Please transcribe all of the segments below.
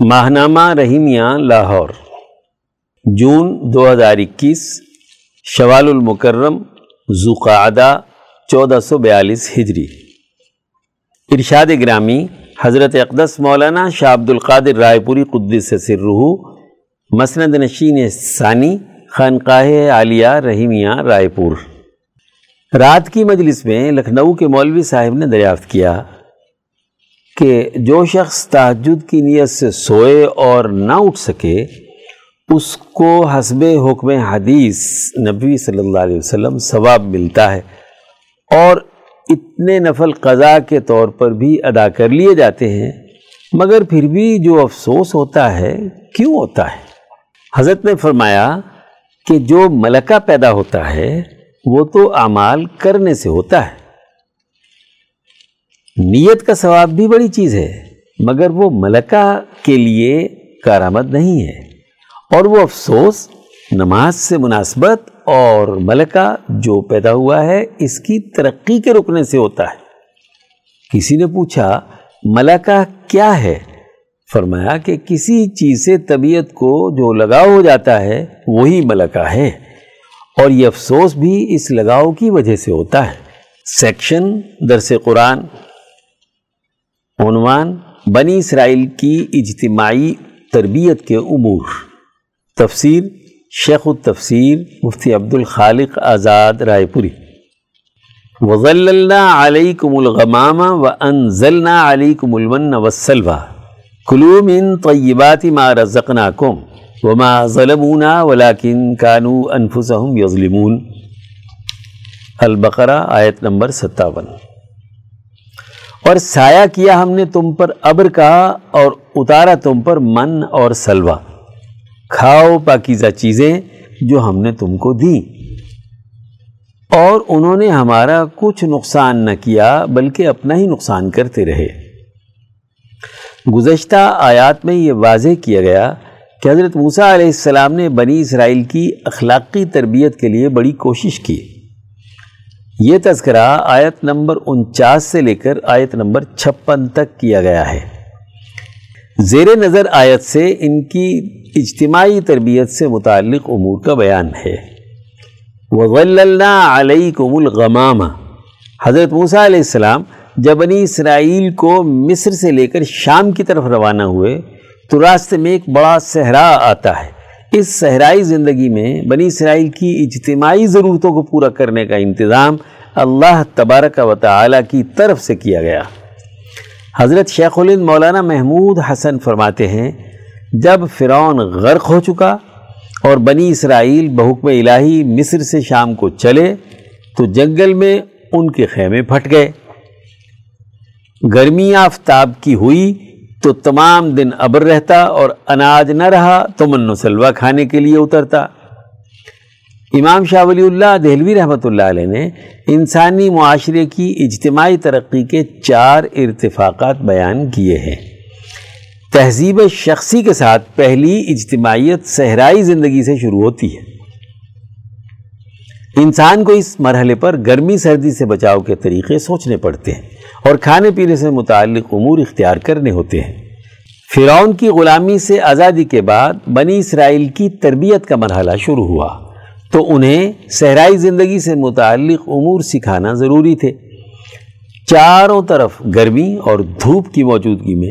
ماہنامہ رحیمیہ لاہور، جون دو ہزار اکیس، شوال المکرم زقعدہ چودہ سو بیالیس ہجری۔ ارشاد گرامی، حضرت اقدس مولانا شاہ عبد القادر رائے پوری قدس سر رحو مسند نشین ثانی، خانقاہ عالیہ رحیمیہ رائے پور۔ رات کی مجلس میں لکھنؤ کے مولوی صاحب نے دریافت کیا۔ کہ جو شخص تحجد کی نیت سے سوئے اور نہ اٹھ سکے، اس کو حسب حکم حدیث نبی صلی اللہ علیہ وسلم ثواب ملتا ہے اور اتنے نفل قضا کے طور پر بھی ادا کر لیے جاتے ہیں، مگر پھر بھی جو افسوس ہوتا ہے، کیوں ہوتا ہے؟ حضرت نے فرمایا کہ جو ملکہ پیدا ہوتا ہے، وہ تو اعمال کرنے سے ہوتا ہے۔ نیت کا ثواب بھی بڑی چیز ہے، مگر وہ ملکہ کے لیے کارآمد نہیں ہے۔ اور وہ افسوس، نماز سے مناسبت اور ملکہ جو پیدا ہوا ہے، اس کی ترقی کے رکنے سے ہوتا ہے۔ کسی نے پوچھا، ملکہ کیا ہے؟ فرمایا کہ کسی چیز سے طبیعت کو جو لگاؤ ہو جاتا ہے، وہی ملکہ ہے۔ اور یہ افسوس بھی اس لگاؤ کی وجہ سے ہوتا ہے۔ سیکشن، درس قرآن عنوان بنی اسرائیل کی اجتماعی تربیت کے امور۔ تفسیر شیخ التفسیر مفتی عبد الخالق آزاد رائے پوری۔ وضللنا علیکم الغمام و وانزلنا علیکم المن والسلوى کلو من طیبات ما رزقناکم وما ظلمونا ولكن كانوا انفسهم يظلمون۔ البقرہ آیت نمبر ستاون۔ اور سایہ کیا ہم نے تم پر ابر کہا اور اتارا تم پر من اور سلوا کھاؤ پاکیزہ چیزیں جو ہم نے تم کو دیں۔ اور انہوں نے ہمارا کچھ نقصان نہ کیا، بلکہ اپنا ہی نقصان کرتے رہے۔ گزشتہ آیات میں یہ واضح کیا گیا کہ حضرت موسیٰ علیہ السلام نے بنی اسرائیل کی اخلاقی تربیت کے لیے بڑی کوشش کی۔ یہ تذکرہ آیت نمبر انچاس سے لے کر آیت نمبر چھپن تک کیا گیا ہے۔ زیر نظر آیت سے ان کی اجتماعی تربیت سے متعلق امور کا بیان ہے۔ وَغَلَّلْنَا عَلَيْكُمُ الْغَمَامَ۔ حضرت موسیٰ علیہ السلام جب بنی اسرائیل کو مصر سے لے کر شام کی طرف روانہ ہوئے تو راستے میں ایک بڑا صحرا آتا ہے۔ اس صحرائی زندگی میں بنی اسرائیل کی اجتماعی ضرورتوں کو پورا کرنے کا انتظام اللہ تبارک و تعالی کی طرف سے کیا گیا۔ حضرت شیخ الند مولانا محمود حسن فرماتے ہیں، جب فرعون غرق ہو چکا اور بنی اسرائیل بحکم الہی مصر سے شام کو چلے، تو جنگل میں ان کے خیمے پھٹ گئے۔ گرمی آفتاب کی ہوئی تو تمام دن ابر رہتا اور اناج نہ رہا تو من و سلوا کھانے کے لیے اترتا۔ امام شاہ ولی اللہ دہلوی رحمۃ اللہ علیہ نے انسانی معاشرے کی اجتماعی ترقی کے چار ارتفاقات بیان کیے ہیں۔ تہذیب شخصی کے ساتھ پہلی اجتماعیت صحرائی زندگی سے شروع ہوتی ہے۔ انسان کو اس مرحلے پر گرمی، سردی سے بچاؤ کے طریقے سوچنے پڑتے ہیں اور کھانے پینے سے متعلق امور اختیار کرنے ہوتے ہیں۔ فرعون کی غلامی سے آزادی کے بعد بنی اسرائیل کی تربیت کا مرحلہ شروع ہوا۔ تو انہیں صحرائی زندگی سے متعلق امور سکھانا ضروری تھے۔ چاروں طرف گرمی اور دھوپ کی موجودگی میں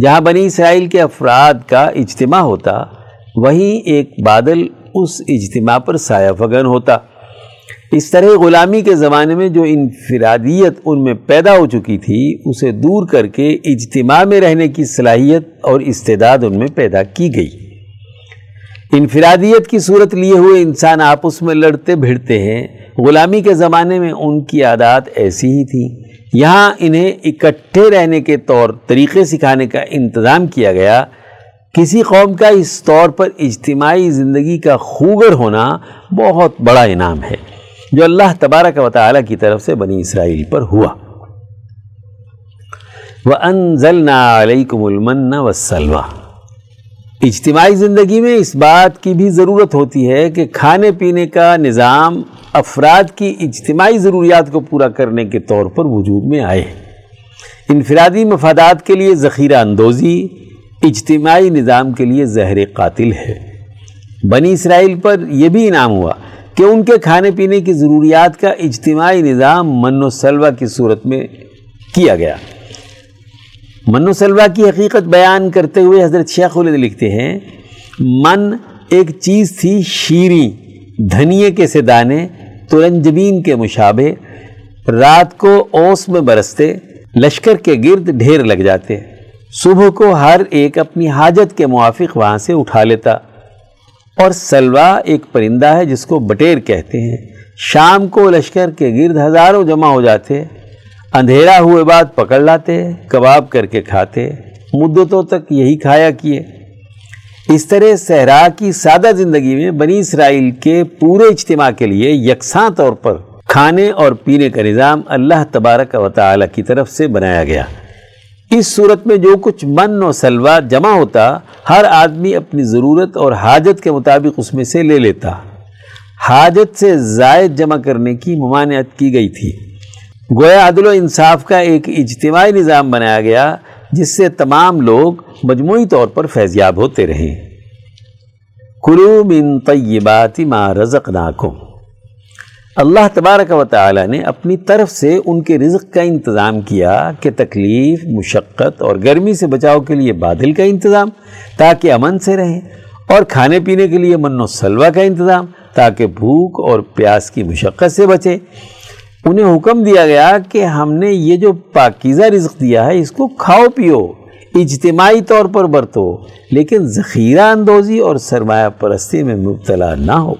جہاں بنی اسرائیل کے افراد کا اجتماع ہوتا، وہیں ایک بادل اس اجتماع پر سایہ فگن ہوتا۔ اس طرح غلامی کے زمانے میں جو انفرادیت ان میں پیدا ہو چکی تھی، اسے دور کر کے اجتماع میں رہنے کی صلاحیت اور استعداد ان میں پیدا کی گئی۔ انفرادیت کی صورت لیے ہوئے انسان آپس میں لڑتے بھیڑتے ہیں۔ غلامی کے زمانے میں ان کی عادات ایسی ہی تھی یہاں انہیں اکٹھے رہنے کے طور طریقے سکھانے کا انتظام کیا گیا۔ کسی قوم کا اس طور پر اجتماعی زندگی کا خوگر ہونا بہت بڑا انعام ہے۔ جو اللہ تبارک و تعالیٰ کی طرف سے بنی اسرائیل پر ہوا۔ وَأَنزَلْنَا عَلَيْكُمُ الْمَنَّ وَالسَّلْوَى۔ اجتماعی زندگی میں اس بات کی بھی ضرورت ہوتی ہے کہ کھانے پینے کا نظام افراد کی اجتماعی ضروریات کو پورا کرنے کے طور پر وجود میں آئے۔ انفرادی مفادات کے لیے ذخیرہ اندوزی، اجتماعی نظام کے لیے زہر قاتل ہے۔ بنی اسرائیل پر یہ بھی انعام ہوا کہ ان کے کھانے پینے کی ضروریات کا اجتماعی نظام من و سلوہ کی صورت میں کیا گیا۔ من و سلوہ کی حقیقت بیان کرتے ہوئے حضرت شیخ الد لکھتے ہیں، من ایک چیز تھی شیریں، دھنیے کے سے دانے، ترنجبین کے مشابہ، رات کو اوس میں برستے، لشکر کے گرد ڈھیر لگ جاتے، صبح کو ہر ایک اپنی حاجت کے موافق وہاں سے اٹھا لیتا۔ اور سلوا ایک پرندہ ہے جس کو بٹیر کہتے ہیں۔ شام کو لشکر کے گرد ہزاروں جمع ہو جاتے اندھیرا ہوئے بعد پکڑ لاتے کباب کر کے کھاتے مدتوں تک یہی کھایا کیے۔ اس طرح صحرا کی سادہ زندگی میں بنی اسرائیل کے پورے اجتماع کے لیے یکساں طور پر کھانے اور پینے کا نظام اللہ تبارک و تعالی کی طرف سے بنایا گیا۔ اس صورت میں جو کچھ من و سلوہ جمع ہوتا، ہر آدمی اپنی ضرورت اور حاجت کے مطابق اس میں سے لے لیتا۔ حاجت سے زائد جمع کرنے کی ممانعت کی گئی تھی۔ گویا عدل و انصاف کا ایک اجتماعی نظام بنایا گیا، جس سے تمام لوگ مجموعی طور پر فیضیاب ہوتے رہیں کلو من طیبات ما رزقناکم۔ اللہ تبارک و تعالی نے اپنی طرف سے ان کے رزق کا انتظام کیا کہ تکلیف، مشقت اور گرمی سے بچاؤ کے لیے بادل کا انتظام، تاکہ امن سے رہیں اور کھانے پینے کے لیے من و سلوہ کا انتظام، تاکہ بھوک اور پیاس کی مشقت سے بچے۔ انہیں حکم دیا گیا کہ ہم نے یہ جو پاکیزہ رزق دیا ہے، اس کو کھاؤ، پیو۔ اجتماعی طور پر برتو، لیکن ذخیرہ اندوزی اور سرمایہ پرستی میں مبتلا نہ ہو۔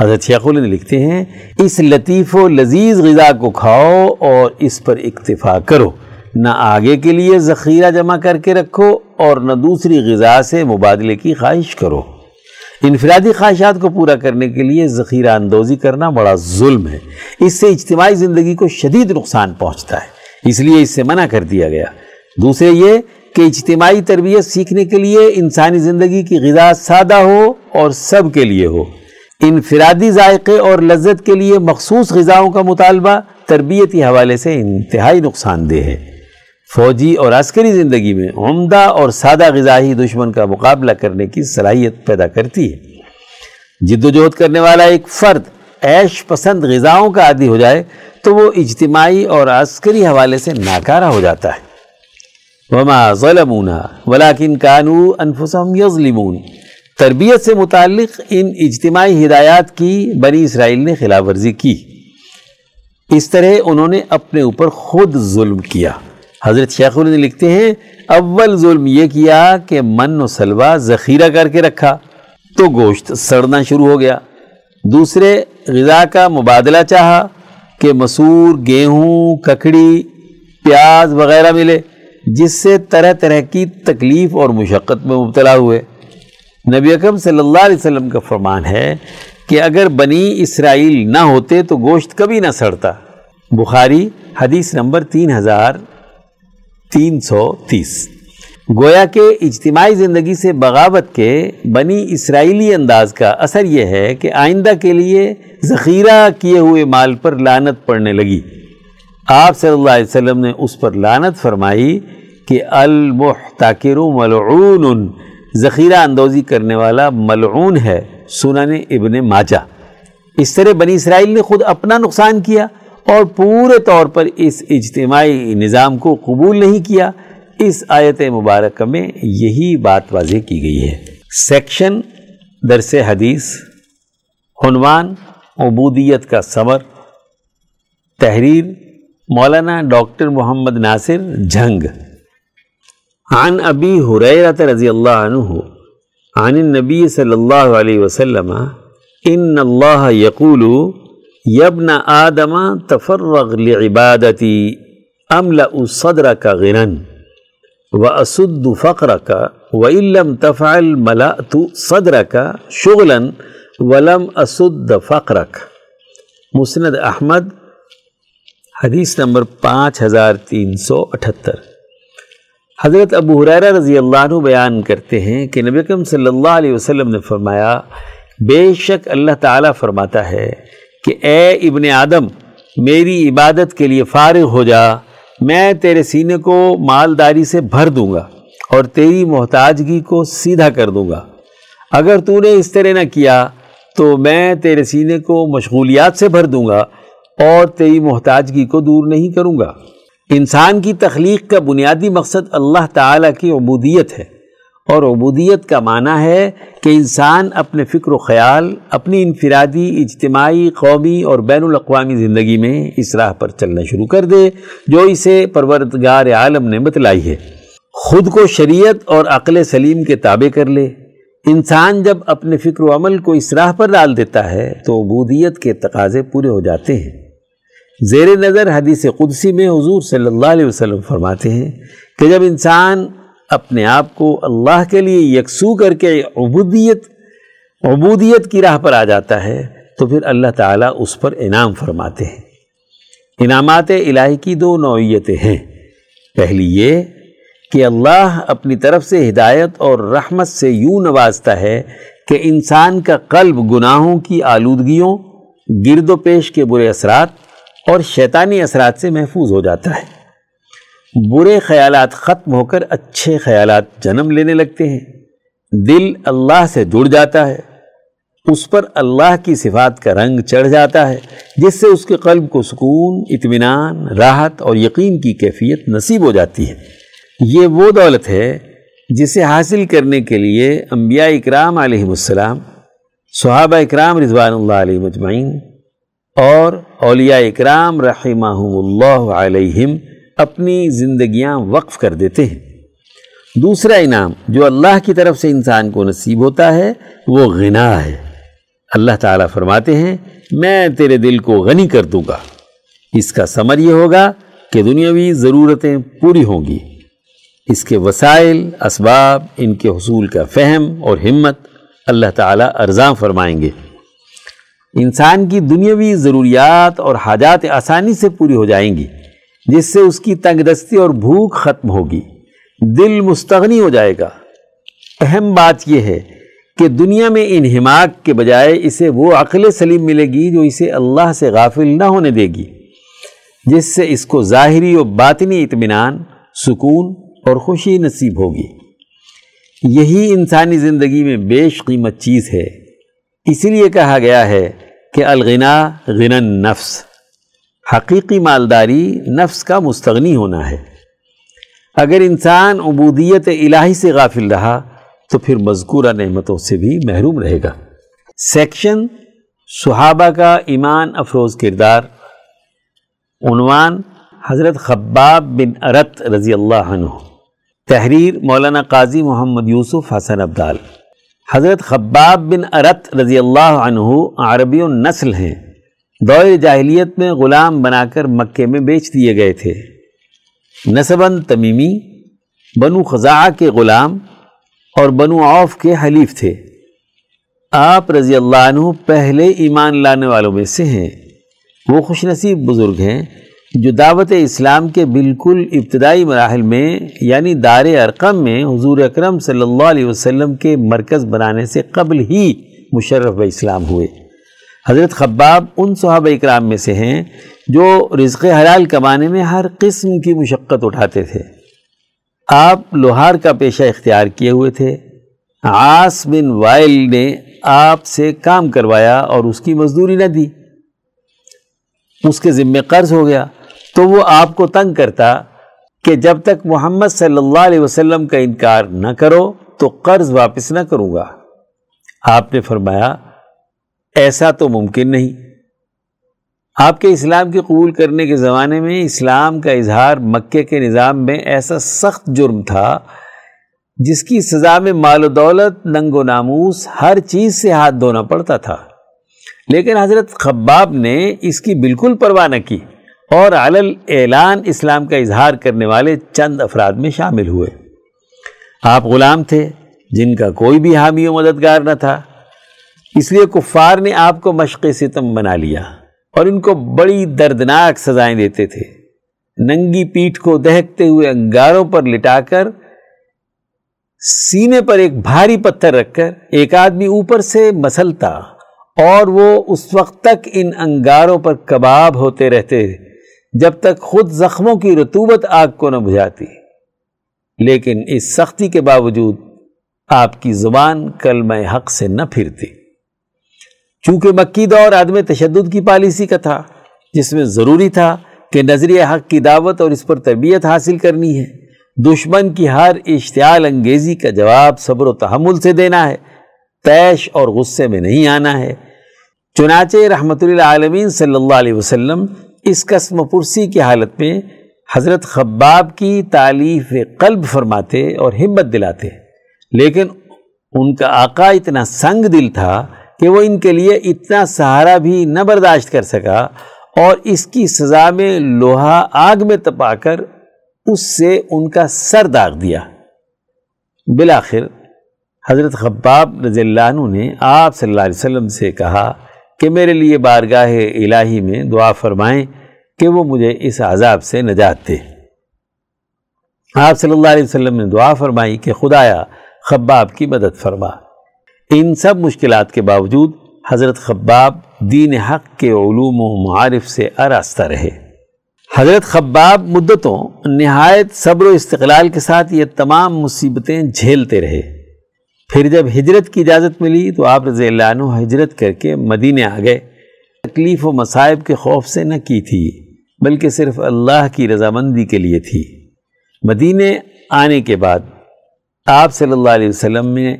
حضرت شیخ نے لکھتے ہیں، اس لطیف و لذیذ غذا کو کھاؤ اور اس پر اکتفا کرو۔ نہ آگے کے لیے ذخیرہ جمع کر کے رکھو اور نہ دوسری غذا سے مبادلے کی خواہش کرو۔ انفرادی خواہشات کو پورا کرنے کے لیے ذخیرہ اندوزی کرنا بڑا ظلم ہے۔ اس سے اجتماعی زندگی کو شدید نقصان پہنچتا ہے۔ اس لیے اس سے منع کر دیا گیا۔ دوسرے یہ کہ اجتماعی تربیت سیکھنے کے لیے انسانی زندگی کی غذا سادہ ہو اور سب کے لیے ہو۔ انفرادی ذائقے اور لذت کے لیے مخصوص غذاؤں کا مطالبہ تربیتی حوالے سے انتہائی نقصان دہ ہے۔ فوجی اور عسکری زندگی میں عمدہ اور سادہ غذائی دشمن کا مقابلہ کرنے کی صلاحیت پیدا کرتی ہے۔ جد و جہد کرنے والا ایک فرد عیش پسند غذاؤں کا عادی ہو جائے تو وہ اجتماعی اور عسکری حوالے سے ناکارہ ہو جاتا ہے۔ وما ظلمونا ولیکن کانو انفسهم یظلمون تربیت سے متعلق ان اجتماعی ہدایات کی بنی اسرائیل نے خلاف ورزی کی۔ اس طرح انہوں نے اپنے اوپر خود ظلم کیا۔ حضرت شیخ نے لکھتے ہیں، اول ظلم یہ کیا کہ من و سلوہ ذخیرہ کر کے رکھا تو گوشت سڑنا شروع ہو گیا۔ دوسرے، غذا کا مبادلہ چاہا کہ مسور، گیہوں، ککڑی، پیاز وغیرہ ملے، جس سے طرح طرح کی تکلیف اور مشقت میں مبتلا ہوئے۔ نبی اکرم صلی اللہ علیہ وسلم کا فرمان ہے کہ اگر بنی اسرائیل نہ ہوتے تو گوشت کبھی نہ سڑتا۔ بخاری حدیث نمبر تین ہزار تین سو تیس۔ گویا کہ اجتماعی زندگی سے بغاوت کے بنی اسرائیلی انداز کا اثر یہ ہے کہ آئندہ کے لیے ذخیرہ کیے ہوئے مال پر لانت پڑنے لگی۔ آپ صلی اللہ علیہ وسلم نے اس پر لانت فرمائی کہ المحتاکر ملعون۔ ذخیرہ اندوزی کرنے والا ملعون ہے سنن ابن ماجہ۔ اس طرح بنی اسرائیل نے خود اپنا نقصان کیا اور پورے طور پر اس اجتماعی نظام کو قبول نہیں کیا۔ اس آیت مبارکہ میں یہی بات واضح کی گئی ہے۔ سیکشن درس حدیث، عنوان عبودیت کا ثمر۔ تحریر مولانا ڈاکٹر محمد ناصر جھنگ۔ عن ابی حریرت رضی اللہ عنہ عن النبی صلی اللہ علیہ وسلم ان اللہ یقول یبن آدم تفرغ لعبادتی املأ صدرک غنن واسد فقرک وان لم تفعل ملأت صدرک شغلا ولم اسد فقرک مسند احمد حدیث نمبر پانچ ہزار تین سو اٹھتر حضرت ابو حریرہ رضی اللہ عنہ بیان کرتے ہیں کہ نبی اکرم صلی اللہ علیہ وسلم نے فرمایا، بے شک اللہ تعالیٰ فرماتا ہے کہ اے ابن آدم، میری عبادت کے لیے فارغ ہو جا، میں تیرے سینے کو مالداری سے بھر دوں گا اور تیری محتاجگی کو سیدھا کر دوں گا۔ اگر تو نے اس طرح نہ کیا، تو میں تیرے سینے کو مشغولیات سے بھر دوں گا اور تیری محتاجگی کو دور نہیں کروں گا۔ انسان کی تخلیق کا بنیادی مقصد اللہ تعالیٰ کی عبودیت ہے اور عبودیت کا معنی ہے کہ انسان اپنے فکر و خیال، اپنی انفرادی، اجتماعی، قومی اور بین الاقوامی زندگی میں اس راہ پر چلنا شروع کر دے، جو اسے پروردگار عالم نے بتلائی ہے۔ خود کو شریعت اور عقل سلیم کے تابع کر لے۔ انسان جب اپنے فکر و عمل کو اس راہ پر ڈال دیتا ہے تو عبودیت کے تقاضے پورے ہو جاتے ہیں۔ زیر نظر حدیث قدسی میں حضور صلی اللہ علیہ وسلم فرماتے ہیں کہ جب انسان اپنے آپ کو اللہ کے لیے یکسو کر کے عبودیت عبودیت کی راہ پر آ جاتا ہے، تو پھر اللہ تعالیٰ اس پر انعام فرماتے ہیں۔ انعامات الہی کی دو نوعیتیں ہیں۔ پہلی یہ کہ اللہ اپنی طرف سے ہدایت اور رحمت سے یوں نوازتا ہے کہ انسان کا قلب گناہوں کی آلودگیوں، گرد و پیش کے برے اثرات اور شیطانی اثرات سے محفوظ ہو جاتا ہے۔ برے خیالات ختم ہو کر اچھے خیالات جنم لینے لگتے ہیں۔ دل اللہ سے جڑ جاتا ہے۔ اس پر اللہ کی صفات کا رنگ چڑھ جاتا ہے، جس سے اس کے قلب کو سکون، اطمینان، راحت اور یقین کی کیفیت نصیب ہو جاتی ہے۔ یہ وہ دولت ہے جسے حاصل کرنے کے لیے انبیاء اکرام علیہ السلام، صحابہ اکرام رضوان اللہ علیہ مجمعین اور اولیاء اکرام رحمہ اللہ علیہم اپنی زندگیاں وقف کر دیتے ہیں۔ دوسرا انعام جو اللہ کی طرف سے انسان کو نصیب ہوتا ہے، وہ غنا ہے۔ اللہ تعالیٰ فرماتے ہیں، میں تیرے دل کو غنی کر دوں گا۔ اس کا ثمر یہ ہوگا کہ دنیاوی ضرورتیں پوری ہوں گی۔ اس کے وسائل، اسباب، ان کے حصول کا فہم اور ہمت اللہ تعالیٰ ارزاں فرمائیں گے۔ انسان کی دنیاوی ضروریات اور حاجات آسانی سے پوری ہو جائیں گی، جس سے اس کی تنگ دستی اور بھوک ختم ہوگی۔ دل مستغنی ہو جائے گا۔ اہم بات یہ ہے کہ دنیا میں انہماک کے بجائے اسے وہ عقل سلیم ملے گی جو اسے اللہ سے غافل نہ ہونے دے گی، جس سے اس کو ظاہری و باطنی اطمینان، سکون اور خوشی نصیب ہوگی۔ یہی انسانی زندگی میں بیش قیمت چیز ہے۔ اسی لیے کہا گیا ہے کہ الغنا غن نفس حقیقی مالداری نفس کا مستغنی ہونا ہے۔ اگر انسان عبودیت الہی سے غافل رہا، تو پھر مذکورہ نعمتوں سے بھی محروم رہے گا۔ سیکشن، صحابہ کا ایمان افروز کردار۔ عنوان، حضرت خباب بن ارت رضی اللہ عنہ۔ تحریر، مولانا قاضی محمد یوسف حسن عبدال حضرت خباب بن ارت رضی اللہ عنہ عربی نسل ہیں۔ دور جاہلیت میں غلام بنا کر مکے میں بیچ دیے گئے تھے۔ نصباً تمیمی، بنو خزاں کے غلام اور بنو عوف کے حلیف تھے۔ آپ رضی اللہ عنہ پہلے ایمان لانے والوں میں سے ہیں۔ وہ خوش نصیب بزرگ ہیں۔ جو دعوت اسلام کے بالکل ابتدائی مراحل میں یعنی دار ارقم میں، حضور اکرم صلی اللہ علیہ وسلم کے مرکز بنانے سے قبل ہی مشرف اسلام ہوئے۔ حضرت خباب ان صحابہ اکرام میں سے ہیں جو رزق حلال کمانے میں ہر قسم کی مشقت اٹھاتے تھے۔ آپ لوہار کا پیشہ اختیار کیے ہوئے تھے۔ عاص بن وائل نے آپ سے کام کروایا اور اس کی مزدوری نہ دی۔ اس کے ذمے قرض ہو گیا۔ تو وہ آپ کو تنگ کرتا کہ جب تک محمد صلی اللہ علیہ وسلم کا انکار نہ کرو تو قرض واپس نہ کروں گا۔ آپ نے فرمایا، ایسا تو ممکن نہیں۔ آپ کے اسلام کے قبول کرنے کے زمانے میں اسلام کا اظہار مکے کے نظام میں ایسا سخت جرم تھا، جس کی سزا میں مال و دولت، ننگ و ناموس، ہر چیز سے ہاتھ دھونا پڑتا تھا۔ لیکن حضرت خباب نے اس کی بالکل پرواہ نہ کی۔ اور علل اعلان اسلام کا اظہار کرنے والے چند افراد میں شامل ہوئے۔ آپ غلام تھے، جن کا کوئی بھی حامی و مددگار نہ تھا۔ اس لیے کفار نے آپ کو مشق ستم بنا لیا اور ان کو بڑی دردناک سزائیں دیتے تھے۔ ننگی پیٹھ کو دہکتے ہوئے انگاروں پر لٹا کر، سینے پر ایک بھاری پتھر رکھ کر ایک آدمی اوپر سے مسلتا اور وہ اس وقت تک ان انگاروں پر کباب ہوتے رہتے جب تک خود زخموں کی رتوبت آگ کو نہ بجھاتی۔ لیکن اس سختی کے باوجود آپ کی زبان کلمہ حق سے نہ پھرتی۔ چونکہ مکی دور عدم تشدد کی پالیسی کا تھا، جس میں ضروری تھا کہ نظریہ حق کی دعوت اور اس پر تربیت حاصل کرنی ہے۔ دشمن کی ہر اشتعال انگیزی کا جواب صبر و تحمل سے دینا ہے۔ تیش اور غصے میں نہیں آنا ہے۔ چنانچہ رحمت اللہ عالمین صلی اللہ علیہ وسلم اس قسم پرسی کی حالت میں حضرت خباب کی تعلیف قلب فرماتے اور ہمت دلاتے۔ لیکن ان کا آقا اتنا سنگ دل تھا کہ وہ ان کے لیے اتنا سہارا بھی نہ برداشت کر سکا اور اس کی سزا میں لوہا آگ میں تپا کر اس سے ان کا سر داغ دیا۔ بالآخر حضرت خباب رضی اللہ عنہ نے آپ صلی اللہ علیہ وسلم سے کہا کہ میرے لیے بارگاہ الہی میں دعا فرمائیں کہ وہ مجھے اس عذاب سے نجات دے۔ آپ صلی اللہ علیہ وسلم نے دعا فرمائی کہ خدایا خباب کی مدد فرما۔ ان سب مشکلات کے باوجود حضرت خباب دین حق کے علوم و معارف سے آراستہ رہے۔ حضرت خباب مدتوں نہایت صبر و استقلال کے ساتھ یہ تمام مصیبتیں جھیلتے رہے۔ پھر جب ہجرت کی اجازت ملی تو آپ رضی اللہ عنہ ہجرت کر کے مدینے آ گئے۔ تکلیف و مصائب کے خوف سے نہ کی تھی، بلکہ صرف اللہ کی رضامندی کے لیے تھی۔ مدینے آنے کے بعد آپ صلی اللہ علیہ وسلم نے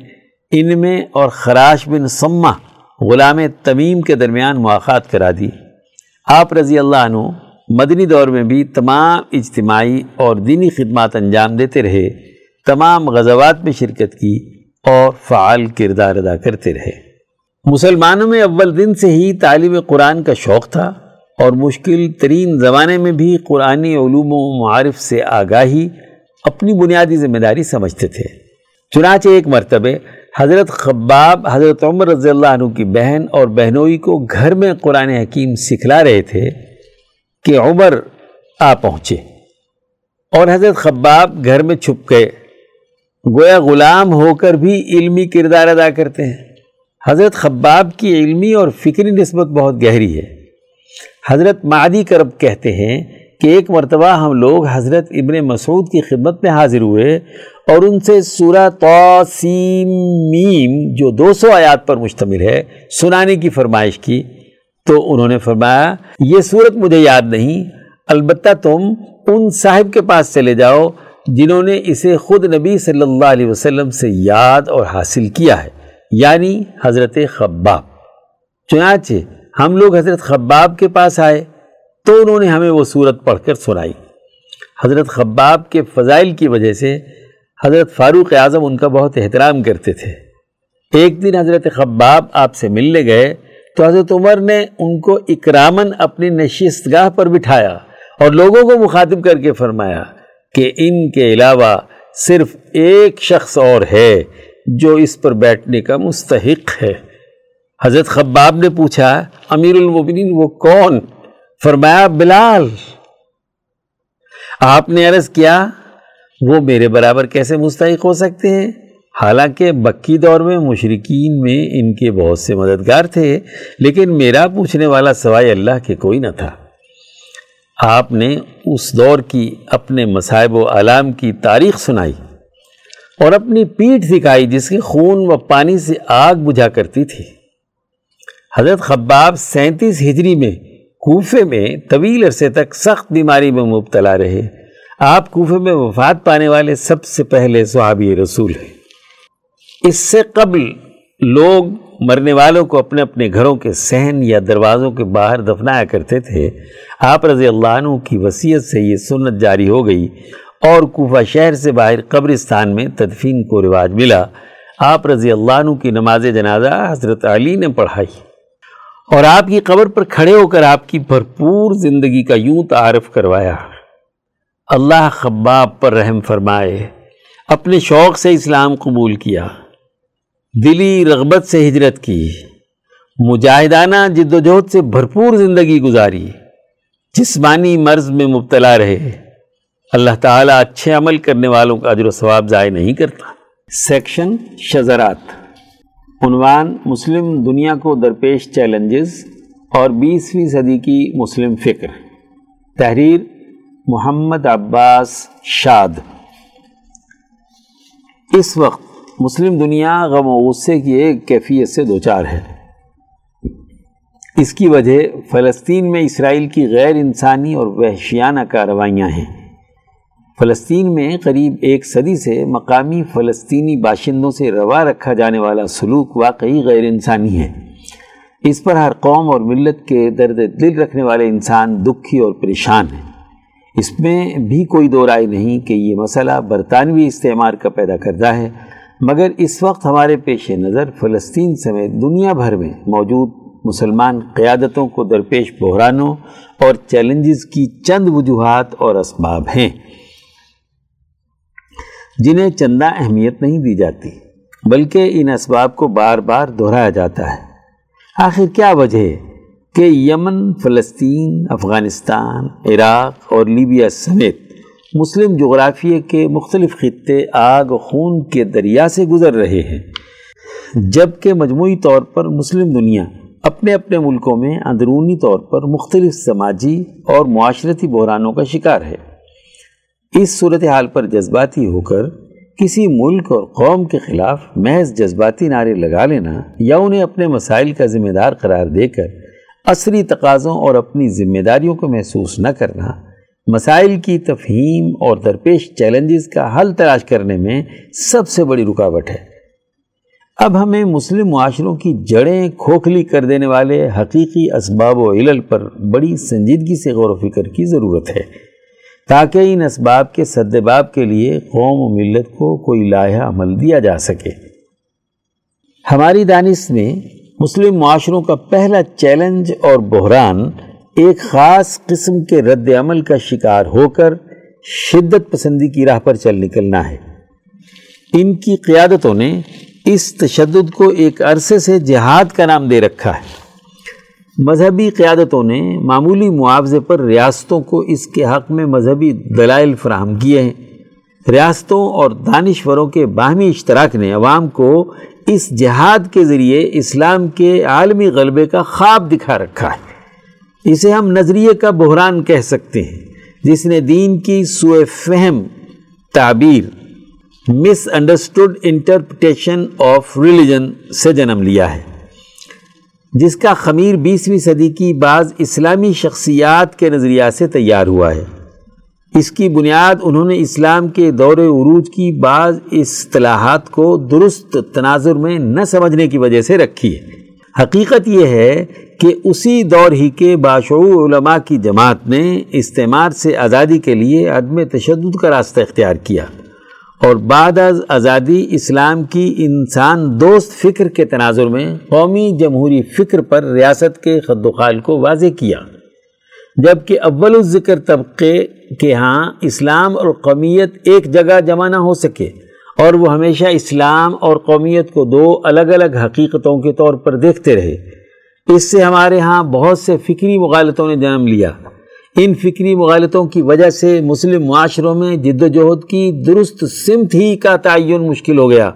ان میں اور خراش بن سمہ غلام تمیم کے درمیان مواقع کرا دی۔ آپ رضی اللہ عنہ مدنی دور میں بھی تمام اجتماعی اور دینی خدمات انجام دیتے رہے، تمام غزوات میں شرکت کی اور فعال کردار ادا کرتے رہے۔ مسلمانوں میں اول دن سے ہی تعلیم قرآن کا شوق تھا اور مشکل ترین زمانے میں بھی قرآنی علوم و معارف سے آگاہی اپنی بنیادی ذمہ داری سمجھتے تھے۔ چنانچہ ایک مرتبہ حضرت خباب، حضرت عمر رضی اللہ عنہ کی بہن اور بہنوئی کو گھر میں قرآن حکیم سکھلا رہے تھے کہ عمر آ پہنچے اور حضرت خباب گھر میں چھپ گئے۔ گویا غلام ہو کر بھی علمی کردار ادا کرتے ہیں۔ حضرت خباب کی علمی اور فکری نسبت بہت گہری ہے۔ حضرت معدی کرب کہتے ہیں کہ ایک مرتبہ ہم لوگ حضرت ابن مسعود کی خدمت میں حاضر ہوئے اور ان سے سورہ میم جو دو سو آیات پر مشتمل ہے، سنانے کی فرمائش کی۔ تو انہوں نے فرمایا، یہ صورت مجھے یاد نہیں، البتہ تم ان صاحب کے پاس چلے جاؤ جنہوں نے اسے خود نبی صلی اللہ علیہ وسلم سے یاد اور حاصل کیا ہے یعنی حضرت خباب۔ چنانچہ ہم لوگ حضرت خباب کے پاس آئے تو انہوں نے ہمیں وہ صورت پڑھ کر سنائی۔ حضرت خباب کے فضائل کی وجہ سے حضرت فاروق اعظم ان کا بہت احترام کرتے تھے۔ ایک دن حضرت خباب آپ سے ملنے گئے تو حضرت عمر نے ان کو اکرامن اپنی نشست گاہ پر بٹھایا اور لوگوں کو مخاطب کر کے فرمایا کہ ان کے علاوہ صرف ایک شخص اور ہے جو اس پر بیٹھنے کا مستحق ہے۔ حضرت خباب نے پوچھا، امیر المومنین وہ کون؟ فرمایا، بلال۔ آپ نے عرض کیا، وہ میرے برابر کیسے مستحق ہو سکتے ہیں؟ حالانکہ بکی دور میں مشرقین میں ان کے بہت سے مددگار تھے، لیکن میرا پوچھنے والا سوائے اللہ کے کوئی نہ تھا۔ آپ نے اس دور کی اپنے مصائب و علام کی تاریخ سنائی اور اپنی پیٹھ دکھائی جس کے خون و پانی سے آگ بجھا کرتی تھی۔ حضرت خباب سینتیس ہجری میں کوفے میں طویل عرصے تک سخت بیماری میں مبتلا رہے۔ آپ کوفے میں وفات پانے والے سب سے پہلے صحابی رسول ہیں۔ اس سے قبل لوگ مرنے والوں کو اپنے اپنے گھروں کے سہن یا دروازوں کے باہر دفنایا کرتے تھے، آپ رضی اللہ عنہ کی وصیت سے یہ سنت جاری ہو گئی اور کوفہ شہر سے باہر قبرستان میں تدفین کو رواج ملا۔ آپ رضی اللہ عنہ کی نماز جنازہ حضرت علی نے پڑھائی۔ اور آپ کی قبر پر کھڑے ہو کر آپ کی بھرپور زندگی کا یوں تعارف کروایا۔ اللہ خباب پر رحم فرمائے، اپنے شوق سے اسلام قبول کیا۔ دلی رغبت سے ہجرت کی، مجاہدانہ جد و جہد سے بھرپور زندگی گزاری، جسمانی مرض میں مبتلا رہے۔ اللہ تعالیٰ اچھے عمل کرنے والوں کا عجر و ثواب ضائع نہیں کرتا۔ سیکشن شزرات عنوان مسلم دنیا کو درپیش چیلنجز اور بیسویں صدی کی مسلم فکر۔ تحریر محمد عباس شاد۔ اس وقت مسلم دنیا غم و غصے کی ایک کیفیت سے دوچار ہے۔ اس کی وجہ فلسطین میں اسرائیل کی غیر انسانی اور وحشیانہ کارروائیاں ہیں۔ فلسطین میں قریب ایک صدی سے مقامی فلسطینی باشندوں سے روا رکھا جانے والا سلوک واقعی غیر انسانی ہے۔ اس پر ہر قوم اور ملت کے درد دل رکھنے والے انسان دکھی اور پریشان ہیں۔ اس میں بھی کوئی دو رائے نہیں کہ یہ مسئلہ برطانوی استعمار کا پیدا کردہ ہے۔ مگر اس وقت ہمارے پیش نظر فلسطین سمیت دنیا بھر میں موجود مسلمان قیادتوں کو درپیش بحرانوں اور چیلنجز کی چند وجوہات اور اسباب ہیں، جنہیں چندہ اہمیت نہیں دی جاتی، بلکہ ان اسباب کو بار بار دہرایا جاتا ہے۔ آخر کیا وجہ ہے کہ یمن، فلسطین، افغانستان، عراق اور لیبیا سمیت مسلم جغرافیے کے مختلف خطے آگ و خون کے دریا سے گزر رہے ہیں۔ جبکہ مجموعی طور پر مسلم دنیا اپنے اپنے ملکوں میں اندرونی طور پر مختلف سماجی اور معاشرتی بحرانوں کا شکار ہے۔ اس صورتحال پر جذباتی ہو کر کسی ملک اور قوم کے خلاف محض جذباتی نعرے لگا لینا یا انہیں اپنے مسائل کا ذمہ دار قرار دے کر عصری تقاضوں اور اپنی ذمہ داریوں کو محسوس نہ کرنا مسائل کی تفہیم اور درپیش چیلنجز کا حل تلاش کرنے میں سب سے بڑی رکاوٹ ہے۔ اب ہمیں مسلم معاشروں کی جڑیں کھوکھلی کر دینے والے حقیقی اسباب و علل پر بڑی سنجیدگی سے غور و فکر کی ضرورت ہے، تاکہ ان اسباب کے سدباب کے لیے قوم و ملت کو کوئی لاحہ عمل دیا جا سکے۔ ہماری دانش میں مسلم معاشروں کا پہلا چیلنج اور بحران ایک خاص قسم کے رد عمل کا شکار ہو کر شدت پسندی کی راہ پر چل نکلنا ہے۔ ان کی قیادتوں نے اس تشدد کو ایک عرصے سے جہاد کا نام دے رکھا ہے۔ مذہبی قیادتوں نے معمولی معاوضے پر ریاستوں کو اس کے حق میں مذہبی دلائل فراہم کیے ہیں۔ ریاستوں اور دانشوروں کے باہمی اشتراک نے عوام کو اس جہاد کے ذریعے اسلام کے عالمی غلبے کا خواب دکھا رکھا ہے۔ اسے ہم نظریے کا بحران کہہ سکتے ہیں، جس نے دین کی سوئے فہم، تعبیر misunderstood interpretation of religion سے جنم لیا ہے۔ جس کا خمیر بیسویں صدی کی بعض اسلامی شخصیات کے نظریہ سے تیار ہوا ہے۔ اس کی بنیاد انہوں نے اسلام کے دور عروج کی بعض اصطلاحات کو درست تناظر میں نہ سمجھنے کی وجہ سے رکھی ہے۔ حقیقت یہ ہے کہ اسی دور ہی کے باشعور علماء کی جماعت نے استعمار سے آزادی کے لیے عدم تشدد کا راستہ اختیار کیا اور بعد از آزادی اسلام کی انسان دوست فکر کے تناظر میں قومی جمہوری فکر پر ریاست کے خد و خال کو واضح کیا، جبکہ اول الذکر طبقے کے ہاں اسلام اور قومیت ایک جگہ جمع نہ ہو سکے اور وہ ہمیشہ اسلام اور قومیت کو دو الگ الگ حقیقتوں کے طور پر دیکھتے رہے۔ اس سے ہمارے ہاں بہت سے فکری مغالطوں نے جنم لیا۔ ان فکری مغالطوں کی وجہ سے مسلم معاشروں میں جد و جہد کی درست سمت ہی کا تعین مشکل ہو گیا۔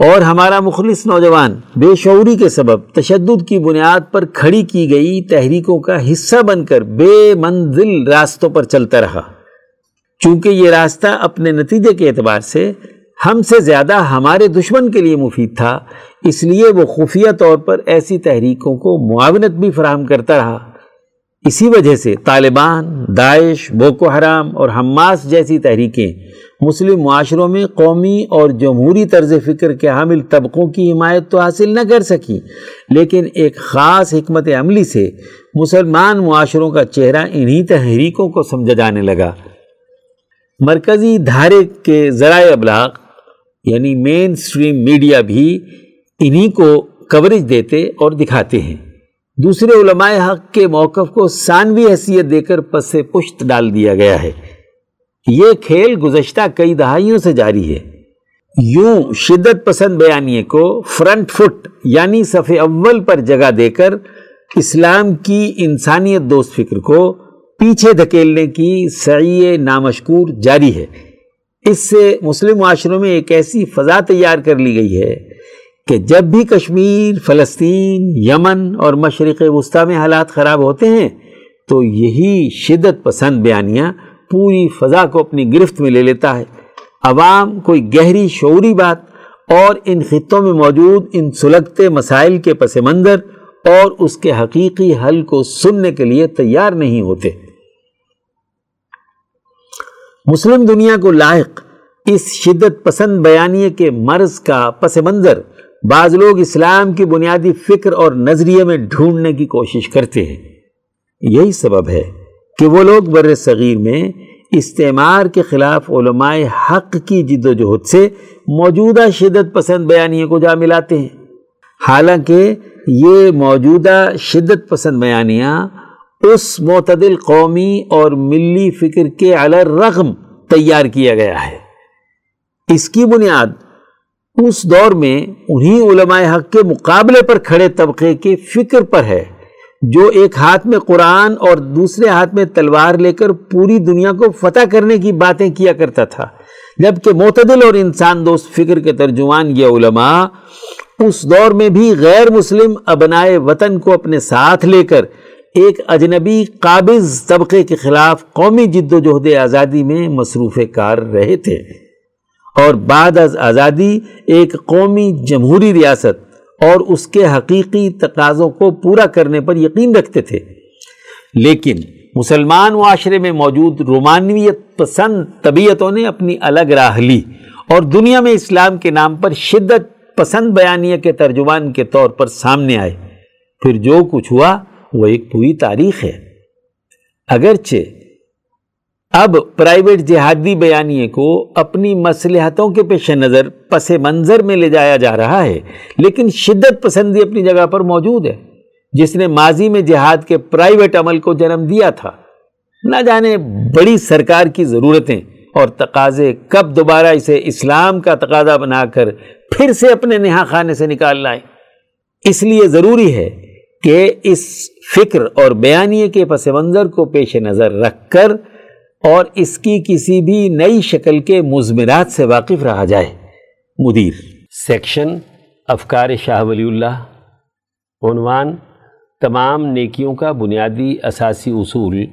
اور ہمارا مخلص نوجوان بے شعوری کے سبب تشدد کی بنیاد پر کھڑی کی گئی تحریکوں کا حصہ بن کر بے منزل راستوں پر چلتا رہا۔ چونکہ یہ راستہ اپنے نتیجے کے اعتبار سے ہم سے زیادہ ہمارے دشمن کے لیے مفید تھا، اس لیے وہ خفیہ طور پر ایسی تحریکوں کو معاونت بھی فراہم کرتا رہا۔ اسی وجہ سے طالبان، داعش، بوکو حرام اور حماس جیسی تحریکیں مسلم معاشروں میں قومی اور جمہوری طرز فکر کے حامل طبقوں کی حمایت تو حاصل نہ کر سکی لیکن ایک خاص حکمت عملی سے مسلمان معاشروں کا چہرہ انہی تحریکوں کو سمجھا جانے لگا۔ مرکزی دھارے کے ذرائع ابلاغ یعنی مین سٹریم میڈیا بھی انہی کو کوریج دیتے اور دکھاتے ہیں۔ دوسرے علماء حق کے موقف کو ثانوی حیثیت دے کر پس پشت ڈال دیا گیا ہے۔ یہ کھیل گزشتہ کئی دہائیوں سے جاری ہے۔ یوں شدت پسند بیانیے کو فرنٹ فٹ یعنی صفحے اول پر جگہ دے کر اسلام کی انسانیت دوست فکر کو پیچھے دھکیلنے کی سعی نامشکور جاری ہے۔ اس سے مسلم معاشروں میں ایک ایسی فضا تیار کر لی گئی ہے کہ جب بھی کشمیر، فلسطین، یمن اور مشرق وسطی میں حالات خراب ہوتے ہیں، تو یہی شدت پسند بیانیاں پوری فضا کو اپنی گرفت میں لے لیتا ہے۔ عوام کوئی گہری شعوری بات اور ان خطوں میں موجود ان سلگتے مسائل کے پس منظر اور اس کے حقیقی حل کو سننے کے لیے تیار نہیں ہوتے۔ مسلم دنیا کو لائق اس شدت پسند بیانیے کے مرض کا پس منظر بعض لوگ اسلام کی بنیادی فکر اور نظریے میں ڈھونڈنے کی کوشش کرتے ہیں۔ یہی سبب ہے کہ وہ لوگ بر صغیر میں استعمار کے خلاف علماء حق کی جد و جہد سے موجودہ شدت پسند بیانیے کو جا ملاتے ہیں۔ حالانکہ یہ موجودہ شدت پسند بیانیاں اس معتدل قومی اور ملی فکر کے رغم تیار کیا گیا ہے۔ اس کی بنیاد اس دور میں انہی علماء حق کے مقابلے پر کھڑے طبقے کے فکر پر ہے، جو ایک ہاتھ میں قرآن اور دوسرے ہاتھ میں تلوار لے کر پوری دنیا کو فتح کرنے کی باتیں کیا کرتا تھا۔ جبکہ معتدل اور انسان دوست فکر کے ترجمان یہ علماء اس دور میں بھی غیر مسلم ابنائے وطن کو اپنے ساتھ لے کر ایک اجنبی قابض طبقے کے خلاف قومی جد و جہد آزادی میں مصروف کار رہے تھے اور بعد از آزادی ایک قومی جمہوری ریاست اور اس کے حقیقی تقاضوں کو پورا کرنے پر یقین رکھتے تھے۔ لیکن مسلمان معاشرے میں موجود رومانویت پسند طبیعتوں نے اپنی الگ راہ لی اور دنیا میں اسلام کے نام پر شدت پسند بیانیہ کے ترجمان کے طور پر سامنے آئے۔ پھر جو کچھ ہوا وہ ایک پوری تاریخ ہے۔ اگرچہ اب پرائیویٹ جہادی بیانیے کو اپنی مصلحتوں کے پیش نظر پس منظر میں لے جایا جا رہا ہے، لیکن شدت پسندی اپنی جگہ پر موجود ہے۔ جس نے ماضی میں جہاد کے پرائیویٹ عمل کو جنم دیا تھا۔ نہ جانے بڑی سرکار کی ضرورتیں اور تقاضے کب دوبارہ اسے اسلام کا تقاضا بنا کر پھر سے اپنے نہا خانے سے نکال لائیں۔ اس لیے ضروری ہے کہ اس فکر اور بیانیے کے پس منظر کو پیش نظر رکھ کر اور اس کی کسی بھی نئی شکل کے مضمرات سے واقف رہا جائے۔ مدیر۔ سیکشن، افکار شاہ ولی اللہ۔ عنوان، تمام نیکیوں کا بنیادی اساسی اصول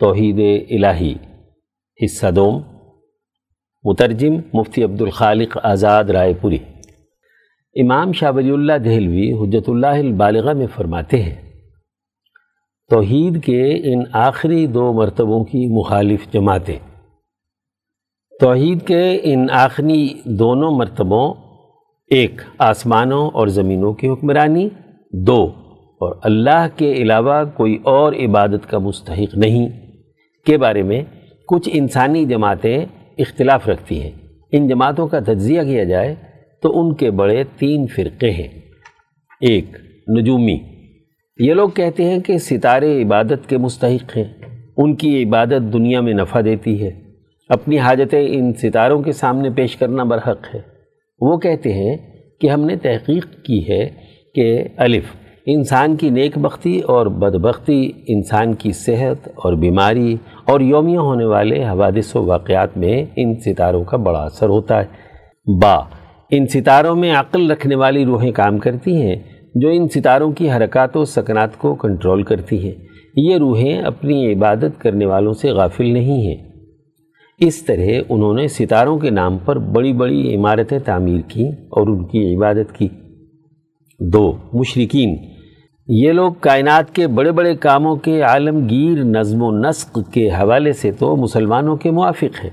توحید الہی۔ حصہ دوم۔ مترجم، مفتی عبد الخالق آزاد رائے پوری۔ امام شاہ ولی اللہ دہلوی حجت اللہ البالغہ میں فرماتے ہیں توحید کے ان آخری دو مرتبوں کی مخالف جماعتیں۔ توحید کے ان آخری دونوں مرتبوں، ایک آسمانوں اور زمینوں کی حکمرانی، دو، اور اللہ کے علاوہ کوئی اور عبادت کا مستحق نہیں، کے بارے میں کچھ انسانی جماعتیں اختلاف رکھتی ہیں۔ ان جماعتوں کا تجزیہ کیا جائے تو ان کے بڑے تین فرقے ہیں۔ ایک، نجومی۔ یہ لوگ کہتے ہیں کہ ستارے عبادت کے مستحق ہیں۔ ان کی عبادت دنیا میں نفع دیتی ہے۔ اپنی حاجتیں ان ستاروں کے سامنے پیش کرنا برحق ہے۔ وہ کہتے ہیں کہ ہم نے تحقیق کی ہے کہ الف، انسان کی نیک بختی اور بدبختی، انسان کی صحت اور بیماری اور یومیہ ہونے والے حوادث و واقعات میں ان ستاروں کا بڑا اثر ہوتا ہے۔ با، ان ستاروں میں عقل رکھنے والی روحیں کام کرتی ہیں۔ جو ان ستاروں کی حرکات و سکنات کو کنٹرول کرتی ہیں۔ یہ روحیں اپنی عبادت کرنے والوں سے غافل نہیں ہیں۔ اس طرح انہوں نے ستاروں کے نام پر بڑی بڑی عمارتیں تعمیر کی اور ان کی عبادت کی۔ دو مشرقین یہ لوگ کائنات کے بڑے بڑے کاموں کے عالمگیر نظم و نسق کے حوالے سے تو مسلمانوں کے موافق ہیں۔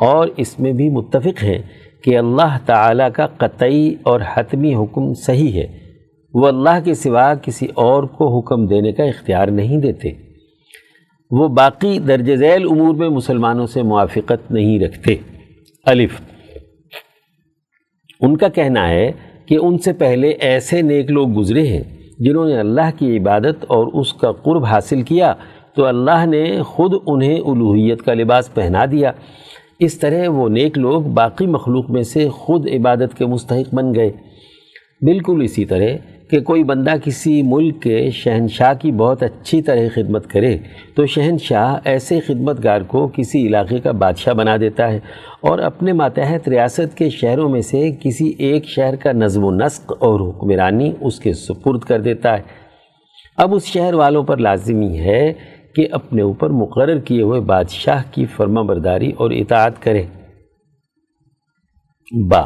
اور اس میں بھی متفق ہیں کہ اللہ تعالیٰ کا قطعی اور حتمی حکم صحیح ہے۔ وہ اللہ کے سوا کسی اور کو حکم دینے کا اختیار نہیں دیتے۔ وہ باقی درج ذیل امور میں مسلمانوں سے موافقت نہیں رکھتے۔ الف۔ ان کا کہنا ہے کہ ان سے پہلے ایسے نیک لوگ گزرے ہیں جنہوں نے اللہ کی عبادت اور اس کا قرب حاصل کیا، تو اللہ نے خود انہیں الوحیت کا لباس پہنا دیا۔ اس طرح وہ نیک لوگ باقی مخلوق میں سے خود عبادت کے مستحق بن گئے۔ بالکل اسی طرح کہ کوئی بندہ کسی ملک کے شہنشاہ کی بہت اچھی طرح خدمت کرے تو شہنشاہ ایسے خدمت گار کو کسی علاقے کا بادشاہ بنا دیتا ہے اور اپنے ماتحت ریاست کے شہروں میں سے کسی ایک شہر کا نظم و نسق اور حکمرانی اس کے سپرد کر دیتا ہے۔ اب اس شہر والوں پر لازمی ہے کہ اپنے اوپر مقرر کیے ہوئے بادشاہ کی فرما برداری اور اطاعت کرے۔ با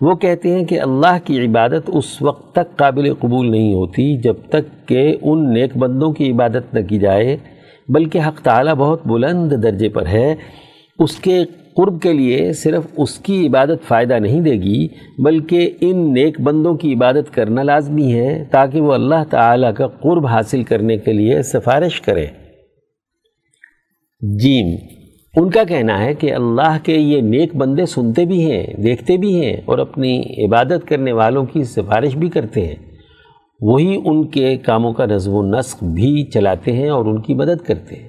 وہ کہتے ہیں کہ اللہ کی عبادت اس وقت تک قابل قبول نہیں ہوتی جب تک کہ ان نیک بندوں کی عبادت نہ کی جائے، بلکہ حق تعالی بہت بلند درجے پر ہے۔ اس کے قرب کے لیے صرف اس کی عبادت فائدہ نہیں دے گی، بلکہ ان نیک بندوں کی عبادت کرنا لازمی ہے تاکہ وہ اللہ تعالیٰ کا قرب حاصل کرنے کے لیے سفارش کرے جیم ان کا کہنا ہے کہ اللہ کے یہ نیک بندے سنتے بھی ہیں، دیکھتے بھی ہیں اور اپنی عبادت کرنے والوں کی سفارش بھی کرتے ہیں۔ وہی ان کے کاموں کا نظم و نسق بھی چلاتے ہیں اور ان کی مدد کرتے ہیں۔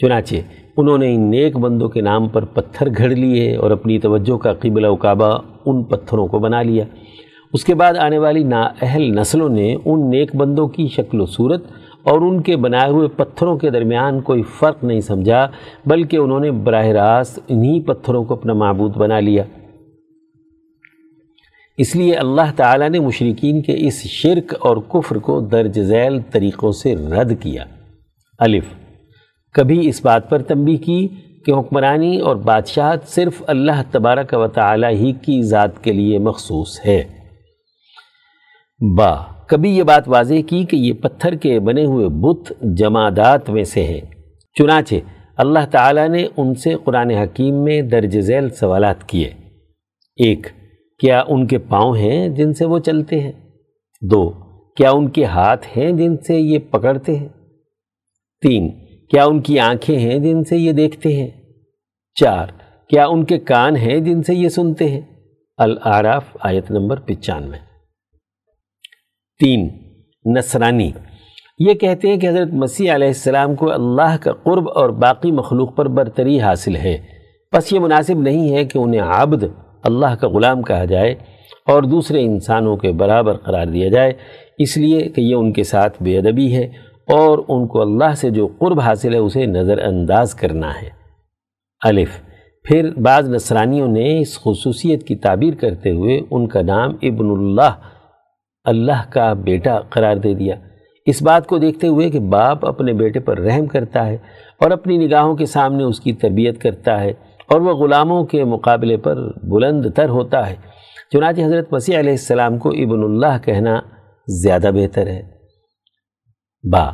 چنانچہ، انہوں نے ان نیک بندوں کے نام پر پتھر گھڑ لیے اور اپنی توجہ کا قبلہ و کعبہ ان پتھروں کو بنا لیا۔ اس کے بعد آنے والی نااہل نسلوں نے ان نیک بندوں کی شکل و صورت اور ان کے بنائے ہوئے پتھروں کے درمیان کوئی فرق نہیں سمجھا، بلکہ انہوں نے براہ راست انہی پتھروں کو اپنا معبود بنا لیا۔ اس لیے اللہ تعالیٰ نے مشرقین کے اس شرک اور کفر کو درج ذیل طریقوں سے رد کیا۔ الف۔ کبھی اس بات پر تنبیہ کی کہ حکمرانی اور بادشاہت صرف اللہ تبارک و تعالی ہی کی ذات کے لیے مخصوص ہے۔ با۔ کبھی یہ بات واضح کی کہ یہ پتھر کے بنے ہوئے بت جمادات میں سے ہیں۔ چنانچہ اللہ تعالیٰ نے ان سے قرآن حکیم میں درج ذیل سوالات کیے۔ ایک، کیا ان کے پاؤں ہیں جن سے وہ چلتے ہیں؟ دو، کیا ان کے ہاتھ ہیں جن سے یہ پکڑتے ہیں؟ تین، کیا ان کی آنکھیں ہیں جن سے یہ دیکھتے ہیں؟ چار، کیا ان کے کان ہیں جن سے یہ سنتے ہیں؟ العراف آیت نمبر پچانوے۔ تین نصرانی۔ یہ کہتے ہیں کہ حضرت مسیح علیہ السلام کو اللہ کا قرب اور باقی مخلوق پر برتری حاصل ہے۔ بس یہ مناسب نہیں ہے کہ انہیں عبد اللہ کا غلام کہا جائے اور دوسرے انسانوں کے برابر قرار دیا جائے۔ اس لیے کہ یہ ان کے ساتھ بے ادبی ہے اور ان کو اللہ سے جو قرب حاصل ہے اسے نظر انداز کرنا ہے۔ الف۔ پھر بعض نصرانیوں نے اس خصوصیت کی تعبیر کرتے ہوئے ان کا نام ابن اللہ اللہ کا بیٹا قرار دے دیا۔ اس بات کو دیکھتے ہوئے کہ باپ اپنے بیٹے پر رحم کرتا ہے اور اپنی نگاہوں کے سامنے اس کی تربیت کرتا ہے اور وہ غلاموں کے مقابلے پر بلند تر ہوتا ہے۔ چنانچہ حضرت مسیح علیہ السلام کو ابن اللہ کہنا زیادہ بہتر ہے۔ با،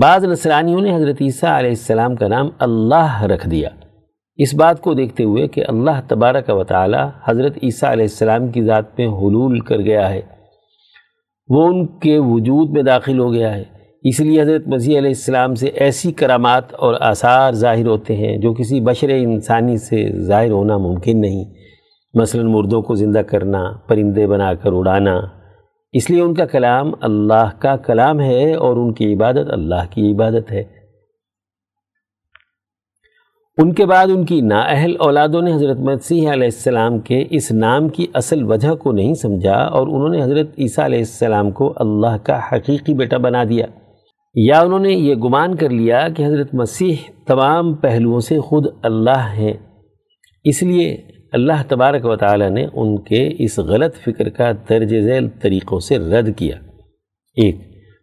بعض نصرانیوں نے حضرت عیسیٰ علیہ السلام کا نام اللہ رکھ دیا۔ اس بات کو دیکھتے ہوئے کہ اللہ تبارک و تعالی حضرت عیسیٰ علیہ السلام کی ذات میں حلول کر گیا ہے۔ وہ ان کے وجود میں داخل ہو گیا ہے۔ اس لیے حضرت مسیح علیہ السلام سے ایسی کرامات اور آثار ظاہر ہوتے ہیں جو کسی بشر انسانی سے ظاہر ہونا ممکن نہیں۔ مثلا مردوں کو زندہ کرنا، پرندے بنا کر اڑانا۔ اس لیے ان کا کلام اللہ کا کلام ہے اور ان کی عبادت اللہ کی عبادت ہے۔ ان کے بعد ان کی نااہل اولادوں نے حضرت مسیح علیہ السلام کے اس نام کی اصل وجہ کو نہیں سمجھا اور انہوں نے حضرت عیسیٰ علیہ السلام کو اللہ کا حقیقی بیٹا بنا دیا۔ یا انہوں نے یہ گمان کر لیا کہ حضرت مسیح تمام پہلوؤں سے خود اللہ ہیں۔ اس لیے اللہ تبارک و تعالی نے ان کے اس غلط فکر کا درج ذیل طریقوں سے رد کیا۔ ایک،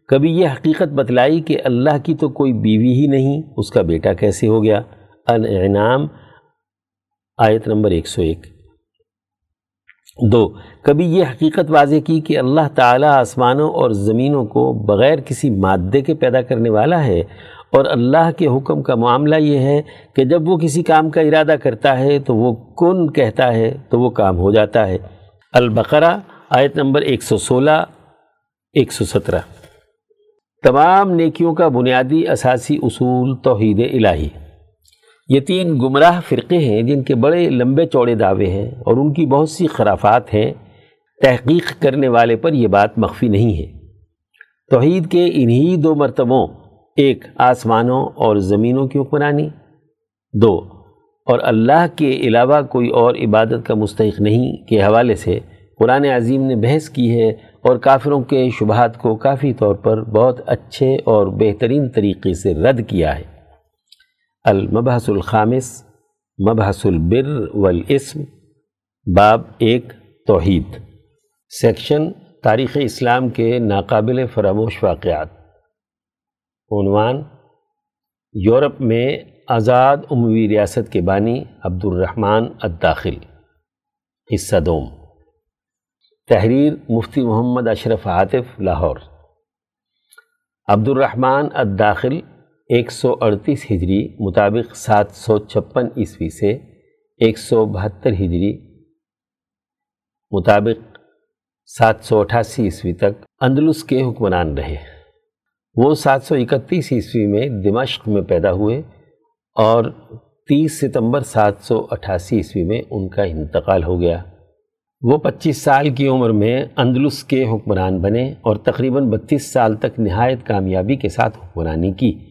کبھی یہ حقیقت بتلائی کہ اللہ کی تو کوئی بیوی ہی نہیں، اس کا بیٹا کیسے ہو گیا؟ انعام آیت نمبر ایک سو ایک۔ دو، کبھی یہ حقیقت واضح کی کہ اللہ تعالیٰ آسمانوں اور زمینوں کو بغیر کسی مادے کے پیدا کرنے والا ہے اور اللہ کے حکم کا معاملہ یہ ہے کہ جب وہ کسی کام کا ارادہ کرتا ہے تو وہ کن کہتا ہے تو وہ کام ہو جاتا ہے۔ البقرہ، آیت نمبر ایک سو سولہ، ایک سو سترہ۔ تمام نیکیوں کا بنیادی اساسی اصول توحید الہی۔ یہ تین گمراہ فرقے ہیں جن کے بڑے لمبے چوڑے دعوے ہیں اور ان کی بہت سی خرافات ہیں، تحقیق کرنے والے پر یہ بات مخفی نہیں ہے۔ توحید کے انہی دو مرتبوں، ایک آسمانوں اور زمینوں کی حکمرانی، دو، اور اللہ کے علاوہ کوئی اور عبادت کا مستحق نہیں کے حوالے سے قرآن عظیم نے بحث کی ہے اور کافروں کے شبہات کو کافی طور پر بہت اچھے اور بہترین طریقے سے رد کیا ہے۔ المبحث الخامس، مبحث البر والاسم، باب ایک، توحید۔ سیکشن، تاریخ اسلام کے ناقابل فراموش واقعات۔ عنوان، یورپ میں آزاد عموی ریاست کے بانی عبد الرحمن الداخل۔ حصہ دوم۔ تحریر، مفتی محمد اشرف عاطف، لاہور۔ عبد الرحمن الداخل ایک سو اڑتیس ہجری مطابق سات سو چھپن عیسوی سے ایک سو بہتر ہجری مطابق سات سو اٹھاسی عیسوی تک اندلس کے حکمران رہے۔ وہ سات سو اکتیس عیسوی میں دمشق میں پیدا ہوئے اور تیس ستمبر سات سو اٹھاسی عیسوی میں ان کا انتقال ہو گیا۔ وہ پچیس سال کی عمر میں اندلس کے حکمران بنے اور تقریباً بتیس سال تک نہایت کامیابی کے ساتھ حکمرانی کی۔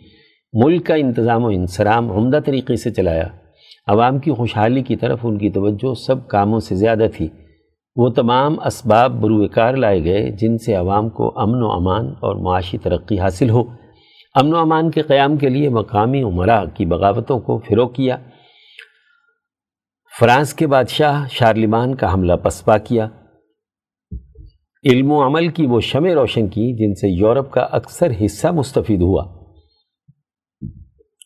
ملک کا انتظام و انسرام عمدہ طریقے سے چلایا۔ عوام کی خوشحالی کی طرف ان کی توجہ سب کاموں سے زیادہ تھی۔ وہ تمام اسباب بروئے کار لائے گئے جن سے عوام کو امن و امان اور معاشی ترقی حاصل ہو۔ امن و امان کے قیام کے لیے مقامی عمرہ کی بغاوتوں کو فروغ کیا۔ فرانس کے بادشاہ شارلیمان کا حملہ پسپا کیا۔ علم و عمل کی وہ شمع روشن کی جن سے یورپ کا اکثر حصہ مستفید ہوا۔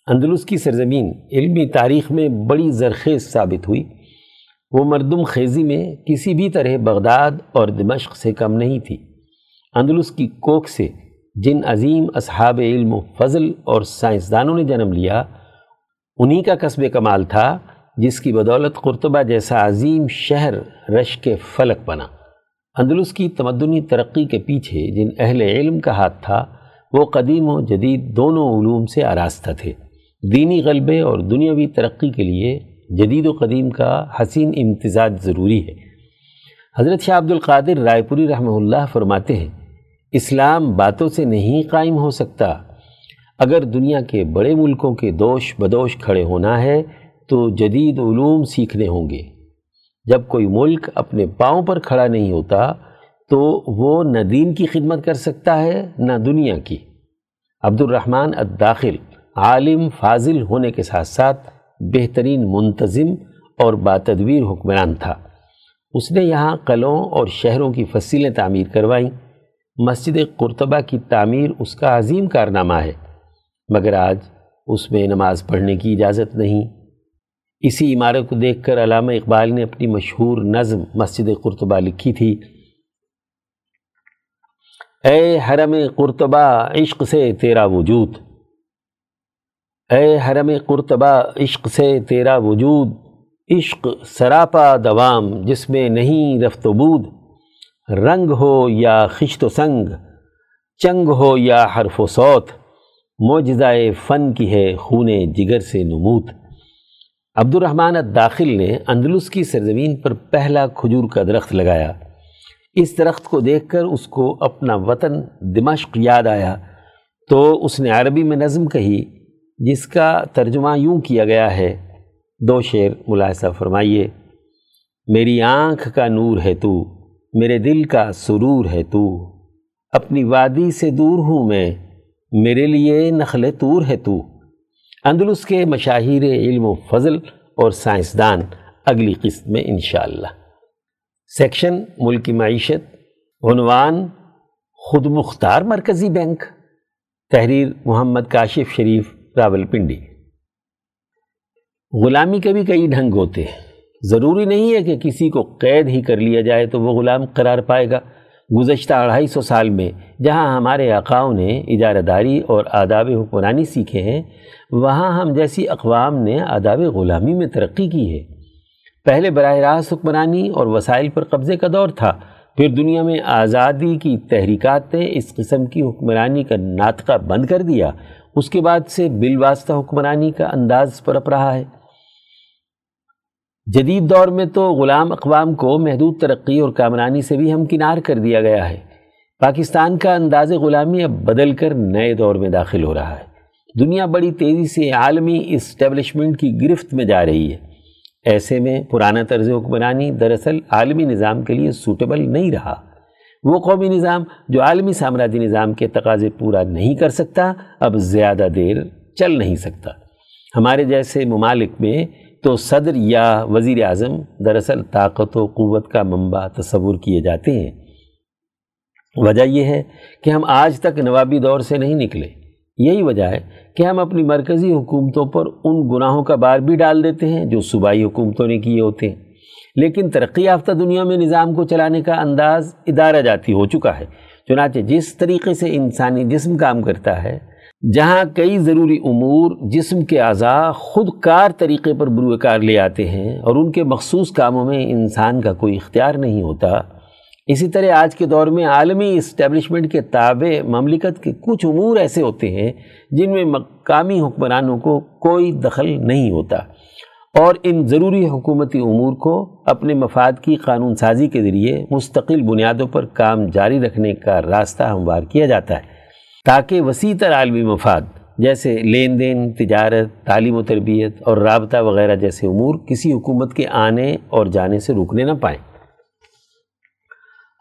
اندلس کی سرزمین علمی تاریخ میں بڑی زرخیز ثابت ہوئی۔ وہ مردم خیزی میں کسی بھی طرح بغداد اور دمشق سے کم نہیں تھی۔ اندلس کی کوک سے جن عظیم اصحاب علم و فضل اور سائنسدانوں نے جنم لیا، انہی کا قصب کمال تھا، جس کی بدولت قرطبہ جیسا عظیم شہر رش کے فلک بنا۔ اندلس کی تمدنی ترقی کے پیچھے جن اہل علم کا ہاتھ تھا، وہ قدیم و جدید دونوں علوم سے آراستہ تھے۔ دینی غلبے اور دنیاوی ترقی کے لیے جدید و قدیم کا حسین امتزاج ضروری ہے۔ حضرت شاہ عبد القادر رائے پوری رحمہ اللہ فرماتے ہیں، اسلام باتوں سے نہیں قائم ہو سکتا۔ اگر دنیا کے بڑے ملکوں کے دوش بدوش کھڑے ہونا ہے، تو جدید علوم سیکھنے ہوں گے۔ جب کوئی ملک اپنے پاؤں پر کھڑا نہیں ہوتا، تو وہ نہ دین کی خدمت کر سکتا ہے، نہ دنیا کی۔ عبد الرحمن الداخل عالم فاضل ہونے کے ساتھ ساتھ بہترین منتظم اور باتدویر حکمران تھا۔ اس نے یہاں قلعوں اور شہروں کی فصیلیں تعمیر کروائیں مسجد قرطبہ کی تعمیر اس کا عظیم کارنامہ ہے۔ مگر آج اس میں نماز پڑھنے کی اجازت نہیں۔ اسی عمارت کو دیکھ کر علامہ اقبال نے اپنی مشہور نظم مسجد قرطبہ لکھی تھی۔ اے حرم قرطبہ، عشق سے تیرا وجود۔ اے حرم قرطبہ، عشق سے تیرا وجود، عشق سراپا دوام، جس میں نہیں رفت و بود۔ رنگ ہو یا خشت و سنگ، چنگ ہو یا حرف و صوت موجزائے فن کی ہے خون جگر سے نموت عبد الرحمن الداخل نے اندلس کی سرزمین پر پہلا کھجور کا درخت لگایا۔ اس درخت کو دیکھ کر اس کو اپنا وطن دمشق یاد آیا۔ تو اس نے عربی میں نظم کہی۔ جس کا ترجمہ یوں کیا گیا ہے، دو شعر ملاحظہ فرمائیے۔ میری آنکھ کا نور ہے تو، میرے دل کا سرور ہے تو، اپنی وادی سے دور ہوں میں، میرے لیے نخل طور ہے تو۔ اندلس کے مشاہیر علم و فضل اور سائنسدان، اگلی قسط میں انشاءاللہ۔ سیکشن ملکی معیشت، عنوان خود مختار مرکزی بینک۔ تحریر محمد کاشف شریف۔ راول پنڈی۔ غلامی کے بھی کئی ڈھنگ ہوتے ہیں۔ ضروری نہیں ہے کہ کسی کو قید ہی کر لیا جائے تو وہ غلام قرار پائے گا۔ گزشتہ اڑھائی سو سال میں جہاں ہمارے آقاؤں نے اجارہ داری اور آداب حکمرانی سیکھے ہیں، وہاں ہم جیسی اقوام نے آداب غلامی میں ترقی کی ہے۔ پہلے براہ راست حکمرانی اور وسائل پر قبضے کا دور تھا، پھر دنیا میں آزادی کی تحریکات نے اس قسم کی حکمرانی کا ناطقہ بند کر دیا۔ اس کے بعد سے بالواسطہ حکمرانی کا انداز پرپ رہا ہے۔ جدید دور میں تو غلام اقوام کو محدود ترقی اور کامرانی سے بھی ہمکنار کر دیا گیا ہے۔ پاکستان کا انداز غلامی اب بدل کر نئے دور میں داخل ہو رہا ہے۔ دنیا بڑی تیزی سے عالمی اسٹیبلشمنٹ کی گرفت میں جا رہی ہے۔ ایسے میں پرانا طرز حکمرانی دراصل عالمی نظام کے لیے سوٹیبل نہیں رہا۔ وہ قومی نظام جو عالمی سامراجی نظام کے تقاضے پورا نہیں کر سکتا، اب زیادہ دیر چل نہیں سکتا۔ ہمارے جیسے ممالک میں تو صدر یا وزیر اعظم دراصل طاقت و قوت کا منبع تصور کیے جاتے ہیں۔ وجہ یہ ہے کہ ہم آج تک نوابی دور سے نہیں نکلے۔ یہی وجہ ہے کہ ہم اپنی مرکزی حکومتوں پر ان گناہوں کا بار بھی ڈال دیتے ہیں جو صوبائی حکومتوں نے کیے ہوتے ہیں۔ لیکن ترقی یافتہ دنیا میں نظام کو چلانے کا انداز ادارہ جاتی ہو چکا ہے۔ چنانچہ جس طریقے سے انسانی جسم کام کرتا ہے، جہاں کئی ضروری امور جسم کے اعضاء خود کار طریقے پر بروئے کار لے آتے ہیں اور ان کے مخصوص کاموں میں انسان کا کوئی اختیار نہیں ہوتا۔ اسی طرح آج کے دور میں عالمی اسٹیبلشمنٹ کے تابع مملکت کے کچھ امور ایسے ہوتے ہیں جن میں مقامی حکمرانوں کو کوئی دخل نہیں ہوتا۔ اور ان ضروری حکومتی امور کو اپنے مفاد کی قانون سازی کے ذریعے مستقل بنیادوں پر کام جاری رکھنے کا راستہ ہموار کیا جاتا ہے۔ تاکہ وسیع تر عالمی مفاد جیسے لین دین، تجارت، تعلیم و تربیت اور رابطہ وغیرہ جیسے امور کسی حکومت کے آنے اور جانے سے رکنے نہ پائیں۔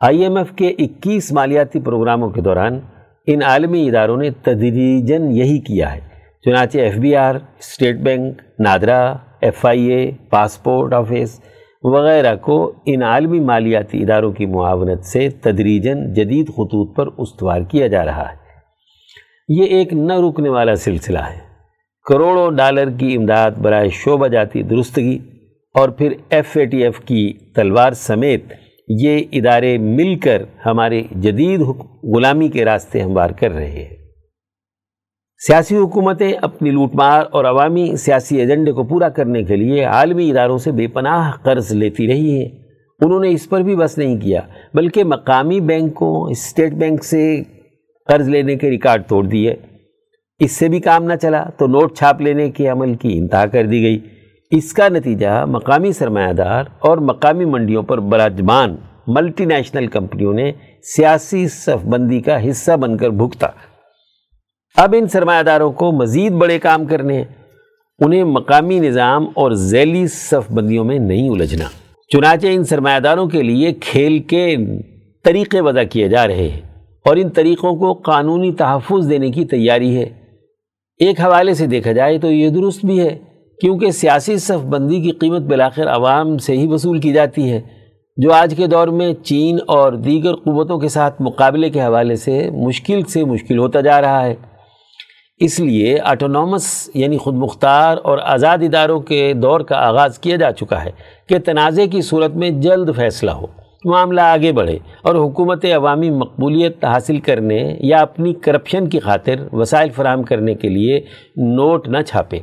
آئی ایم ایف کے اکیس مالیاتی پروگراموں کے دوران ان عالمی اداروں نے تدریجن یہی کیا ہے۔ چنانچہ F B R, state bank, NADRA F I A, passport office وغیرہ کو ان عالمی مالیاتی اداروں کی معاونت سے تدریجن جدید خطوط پر استوار کیا جا رہا ہے۔ یہ ایک نہ رکنے والا سلسلہ ہے۔ کروڑوں ڈالر کی امداد برائے شعبہ جاتی درستگی اور پھر ایف اے ٹی ایف کی تلوار سمیت یہ ادارے مل کر ہمارے جدید غلامی کے راستے ہموار کر رہے ہیں۔ سیاسی حکومتیں اپنی لوٹ مار اور عوامی سیاسی ایجنڈے کو پورا کرنے کے لیے عالمی اداروں سے بے پناہ قرض لیتی رہی ہیں۔ انہوں نے اس پر بھی بس نہیں کیا، بلکہ مقامی بینکوں، اسٹیٹ بینک سے قرض لینے کے ریکارڈ توڑ دیے۔ اس سے بھی کام نہ چلا تو نوٹ چھاپ لینے کے عمل کی انتہا کر دی گئی۔ اس کا نتیجہ مقامی سرمایہ دار اور مقامی منڈیوں پر براجمان ملٹی نیشنل کمپنیوں نے سیاسی صف بندی کا حصہ بن کر بھگتا۔ اب ان سرمایہ داروں کو مزید بڑے کام کرنے ہیں۔ انہیں مقامی نظام اور ذیلی صف بندیوں میں نہیں الجھنا۔ چنانچہ ان سرمایہ داروں کے لیے کھیل کے طریقے وضع کیے جا رہے ہیں اور ان طریقوں کو قانونی تحفظ دینے کی تیاری ہے۔ ایک حوالے سے دیکھا جائے تو یہ درست بھی ہے، کیونکہ سیاسی صف بندی کی قیمت بلاخر عوام سے ہی وصول کی جاتی ہے، جو آج کے دور میں چین اور دیگر قوتوں کے ساتھ مقابلے کے حوالے سے مشکل سے مشکل ہوتا جا رہا ہے۔ اس لیے آٹونومس یعنی خود مختار اور آزاد اداروں کے دور کا آغاز کیا جا چکا ہے کہ تنازع کی صورت میں جلد فیصلہ ہو، معاملہ آگے بڑھے اور حکومت عوامی مقبولیت حاصل کرنے یا اپنی کرپشن کی خاطر وسائل فراہم کرنے کے لیے نوٹ نہ چھاپے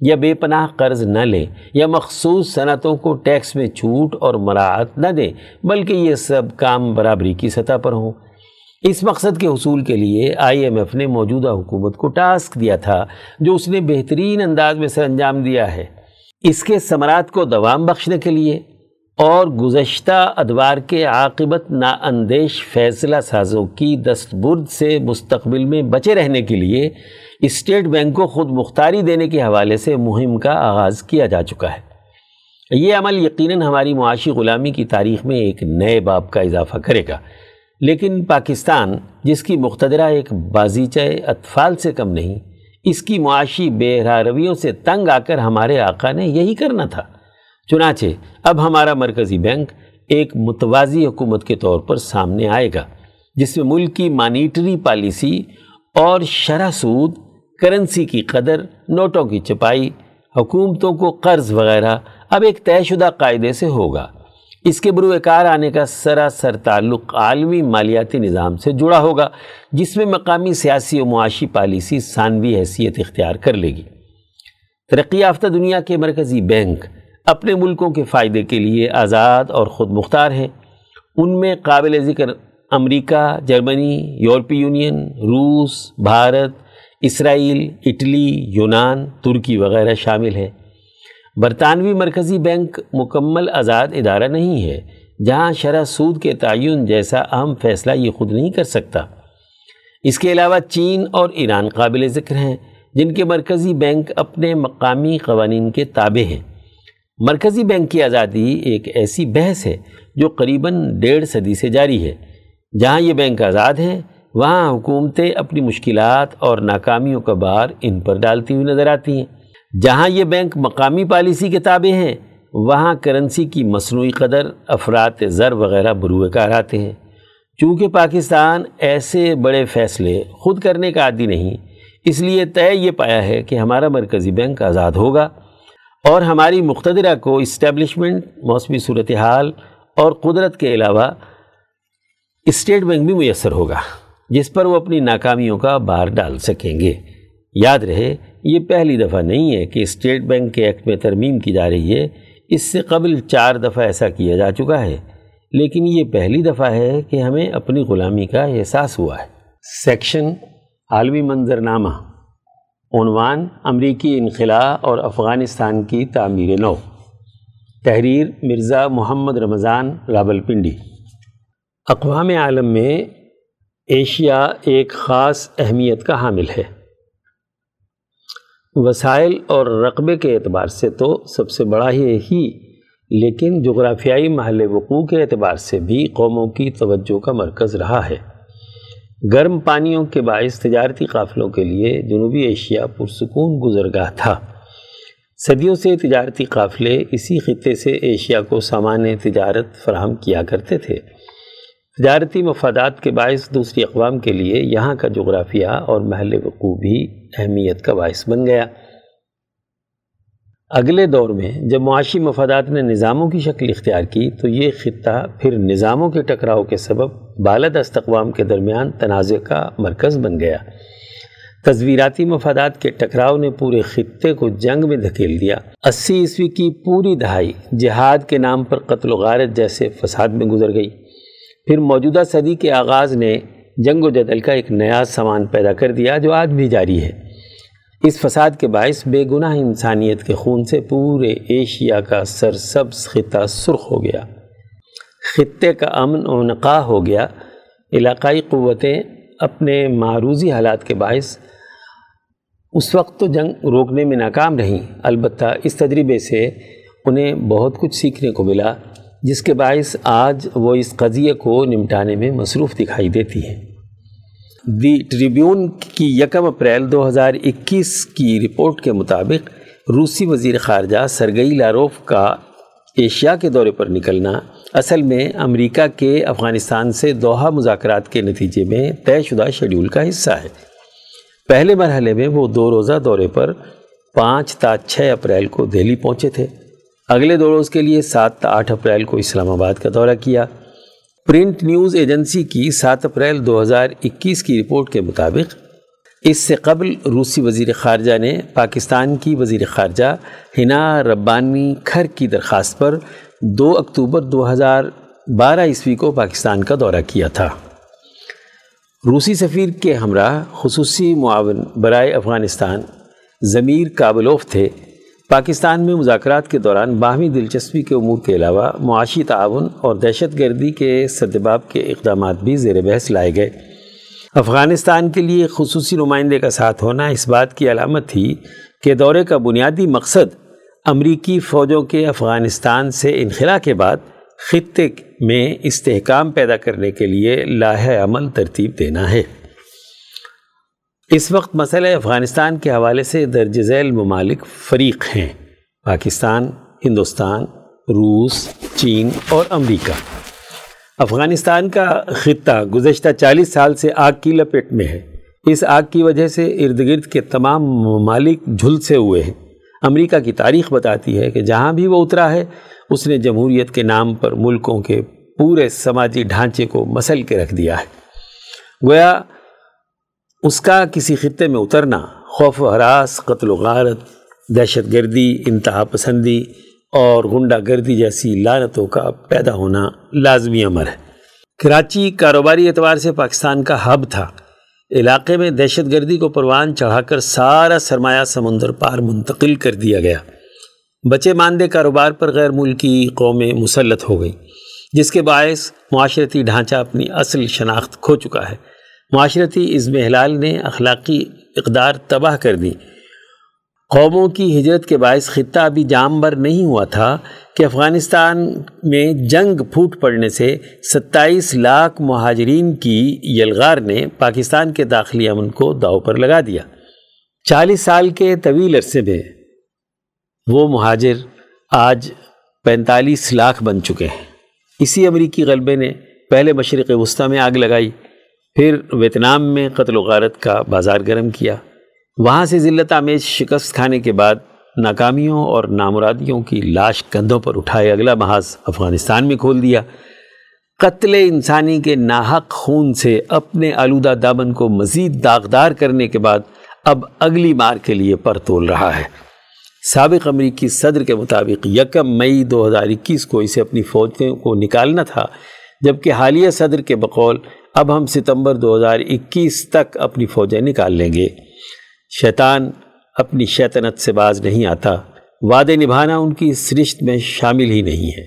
یا بے پناہ قرض نہ لیں یا مخصوص صنعتوں کو ٹیکس میں چھوٹ اور مراعات نہ دیں بلکہ یہ سب کام برابری کی سطح پر ہوں۔ اس مقصد کے حصول کے لیے آئی ایم ایف نے موجودہ حکومت کو ٹاسک دیا تھا جو اس نے بہترین انداز میں سر انجام دیا ہے۔ اس کے ثمرات کو دوام بخشنے کے لیے اور گزشتہ ادوار کے عاقبت نا اندیش فیصلہ سازوں کی دستبرد سے مستقبل میں بچے رہنے کے لیے اسٹیٹ بینک کو خود مختاری دینے کے حوالے سے مہم کا آغاز کیا جا چکا ہے۔ یہ عمل یقیناً ہماری معاشی غلامی کی تاریخ میں ایک نئے باب کا اضافہ کرے گا۔ لیکن پاکستان، جس کی مقتدرہ ایک بازیچہ اطفال سے کم نہیں، اس کی معاشی بے رویوں سے تنگ آ کر ہمارے آقا نے یہی کرنا تھا۔ چنانچہ، اب ہمارا مرکزی بینک ایک متوازی حکومت کے طور پر سامنے آئے گا، جس میں ملک کی مانیٹری پالیسی اور شرح سود، کرنسی کی قدر، نوٹوں کی چپائی، حکومتوں کو قرض وغیرہ اب ایک طے شدہ قاعدے سے ہوگا۔ اس کے بروئے کار آنے کا سراسر تعلق عالمی مالیاتی نظام سے جڑا ہوگا، جس میں مقامی سیاسی و معاشی پالیسی ثانوی حیثیت اختیار کر لے گی۔ ترقی یافتہ دنیا کے مرکزی بینک اپنے ملکوں کے فائدے کے لیے آزاد اور خود مختار ہیں۔ ان میں قابل ذکر امریکہ، جرمنی، یورپی یونین، روس، بھارت، اسرائیل، اٹلی، یونان، ترکی وغیرہ شامل ہیں۔ برطانوی مرکزی بینک مکمل آزاد ادارہ نہیں ہے، جہاں شرح سود کے تعین جیسا اہم فیصلہ یہ خود نہیں کر سکتا۔ اس کے علاوہ چین اور ایران قابل ذکر ہیں، جن کے مرکزی بینک اپنے مقامی قوانین کے تابع ہیں۔ مرکزی بینک کی آزادی ایک ایسی بحث ہے جو قریباً ڈیڑھ صدی سے جاری ہے۔ جہاں یہ بینک آزاد ہیں وہاں حکومتیں اپنی مشکلات اور ناکامیوں کا بار ان پر ڈالتی ہوئی نظر آتی ہیں۔ جہاں یہ بینک مقامی پالیسی کے تابع ہیں، وہاں کرنسی کی مصنوعی قدر، افراد، زر وغیرہ بروئے کار آتے ہیں۔ چونکہ پاکستان ایسے بڑے فیصلے خود کرنے کا عادی نہیں، اس لیے طے یہ پایا ہے کہ ہمارا مرکزی بینک آزاد ہوگا اور ہماری مقتدرہ کو اسٹیبلشمنٹ، موسمی صورتحال اور قدرت کے علاوہ اسٹیٹ بینک بھی میسر ہوگا، جس پر وہ اپنی ناکامیوں کا بار ڈال سکیں گے۔ یاد رہے یہ پہلی دفعہ نہیں ہے کہ اسٹیٹ بینک کے ایکٹ میں ترمیم کی جا رہی ہے۔ اس سے قبل چار دفعہ ایسا کیا جا چکا ہے۔ لیکن یہ پہلی دفعہ ہے کہ ہمیں اپنی غلامی کا احساس ہوا ہے۔ سیکشن عالمی منظرنامہ، عنوان امریکی انخلاء اور افغانستان کی تعمیر نو۔ تحریر مرزا محمد رمضان رابل پنڈی اقوام عالم میں ایشیا ایک خاص اہمیت کا حامل ہے۔ وسائل اور رقبے کے اعتبار سے تو سب سے بڑا ہی ہی، لیکن جغرافیائی محل وقوع کے اعتبار سے بھی قوموں کی توجہ کا مرکز رہا ہے۔ گرم پانیوں کے باعث تجارتی قافلوں کے لیے جنوبی ایشیا پرسکون گزرگاہ تھا۔ صدیوں سے تجارتی قافلے اسی خطے سے ایشیا کو سامان تجارت فراہم کیا کرتے تھے۔ تجارتی مفادات کے باعث دوسری اقوام کے لیے یہاں کا جغرافیہ اور محل وقوع بھی اہمیت کا باعث بن گیا۔ اگلے دور میں جب معاشی مفادات نے نظاموں کی شکل اختیار کی تو یہ خطہ پھر نظاموں کے ٹکراؤ کے سبب بالدست اقوام کے درمیان تنازع کا مرکز بن گیا۔ تصویراتی مفادات کے ٹکراؤ نے پورے خطے کو جنگ میں دھکیل دیا۔ اسی عیسوی کی پوری دہائی جہاد کے نام پر قتل و غارت جیسے فساد میں گزر گئی۔ پھر موجودہ صدی کے آغاز نے جنگ و جدل کا ایک نیا سامان پیدا کر دیا جو آج بھی جاری ہے۔ اس فساد کے باعث بے گناہ انسانیت کے خون سے پورے ایشیا کا سرسبز خطہ سرخ ہو گیا۔ خطے کا امن و نقاہ ہو گیا۔ علاقائی قوتیں اپنے معروضی حالات کے باعث اس وقت تو جنگ روکنے میں ناکام رہیں۔ البتہ اس تجربے سے انہیں بہت کچھ سیکھنے کو ملا۔ جس کے باعث آج وہ اس قضیے کو نمٹانے میں مصروف دکھائی دیتی ہیں دی ٹریبیون کی یکم اپریل دو ہزار اکیس کی رپورٹ کے مطابق روسی وزیر خارجہ سرگئی لاروف کا ایشیا کے دورے پر نکلنا اصل میں امریکہ کے افغانستان سے دوحہ مذاکرات کے نتیجے میں طے شدہ شیڈول کا حصہ ہے۔ پہلے مرحلے میں وہ دو روزہ دورے پر پانچ تا چھ اپریل کو دہلی پہنچے تھے۔ اگلے دو روز کے لیے سات تا آٹھ اپریل کو اسلام آباد کا دورہ کیا۔ پرنٹ نیوز ایجنسی کی سات اپریل دو ہزار اکیس کی رپورٹ کے مطابق، اس سے قبل روسی وزیر خارجہ نے پاکستان کی وزیر خارجہ ہنا ربانی کھر کی درخواست پر دو اکتوبر دو ہزار بارہ عیسوی کو پاکستان کا دورہ کیا تھا۔ روسی سفیر کے ہمراہ، خصوصی معاون برائے افغانستان، ضمیر کابلوف تھے۔ پاکستان میں مذاکرات کے دوران باہمی دلچسپی کے امور کے علاوہ معاشی تعاون اور دہشت گردی کے سدباب کے اقدامات بھی زیر بحث لائے گئے۔ افغانستان کے لیے خصوصی نمائندے کا ساتھ ہونا اس بات کی علامت تھی کہ دورے کا بنیادی مقصد امریکی فوجوں کے افغانستان سے انخلا کے بعد خطے میں استحکام پیدا کرنے کے لیے لاہ عمل ترتیب دینا ہے۔ اس وقت مسئلہ افغانستان کے حوالے سے درج ذیل ممالک فریق ہیں۔ پاکستان، ہندوستان، روس، چین اور امریکا افغانستان کا خطہ گزشتہ چالیس سال سے آگ کی لپیٹ میں ہے۔ اس آگ کی وجہ سے ارد گرد کے تمام ممالک جھلسے ہوئے ہیں۔ امریکہ کی تاریخ بتاتی ہے کہ جہاں بھی وہ اترا ہے، اس نے جمہوریت کے نام پر ملکوں کے پورے سماجی ڈھانچے کو مسل کے رکھ دیا ہے۔ گویا اس کا کسی خطے میں اترنا، خوف و حراس قتل و غارت، دہشت گردی، انتہا پسندی اور غنڈہ گردی جیسی لانتوں کا پیدا ہونا لازمی امر ہے۔ کراچی کاروباری اعتبار سے پاکستان کا ہب تھا۔ علاقے میں دہشت گردی کو پروان چڑھا کر سارا سرمایہ سمندر پار منتقل کر دیا گیا۔ بچے ماندے کاروبار پر غیر ملکی قومیں مسلط ہو گئیں، جس کے باعث معاشرتی ڈھانچہ اپنی اصل شناخت کھو چکا ہے۔ معاشرتی عزم ہلال نے اخلاقی اقدار تباہ کر دی۔ قوموں کی ہجرت کے باعث خطہ ابھی جام بر نہیں ہوا تھا کہ افغانستان میں جنگ پھوٹ پڑنے سے ستائیس لاکھ مہاجرین کی یلغار نے پاکستان کے داخلی امن کو داؤ پر لگا دیا۔ چالیس سال کے طویل عرصے میں وہ مہاجر آج پینتالیس لاکھ بن چکے ہیں۔ اسی امریکی غلبے نے پہلے مشرق وسطی میں آگ لگائی۔ پھر ویتنام میں قتل و غارت کا بازار گرم کیا۔ وہاں سے ذلت آمیز شکست کھانے کے بعد ناکامیوں اور نامرادیوں کی لاش کندھوں پر اٹھائے اگلا محاذ افغانستان میں کھول دیا۔ قتل انسانی کے ناحق خون سے اپنے آلودہ دامن کو مزید داغدار کرنے کے بعد اب اگلی مار کے لیے پر تول رہا ہے۔ سابق امریکی صدر کے مطابق یکم مئی دو ہزار اکیس کو اسے اپنی فوجوں کو نکالنا تھا۔ جبکہ حالیہ صدر کے بقول اب ہم ستمبر دو ہزار اکیس تک اپنی فوجیں نکال لیں گے۔ شیطان اپنی شیطنت سے باز نہیں آتا۔ وعدے نبھانا ان کی اس رشت میں شامل ہی نہیں ہے۔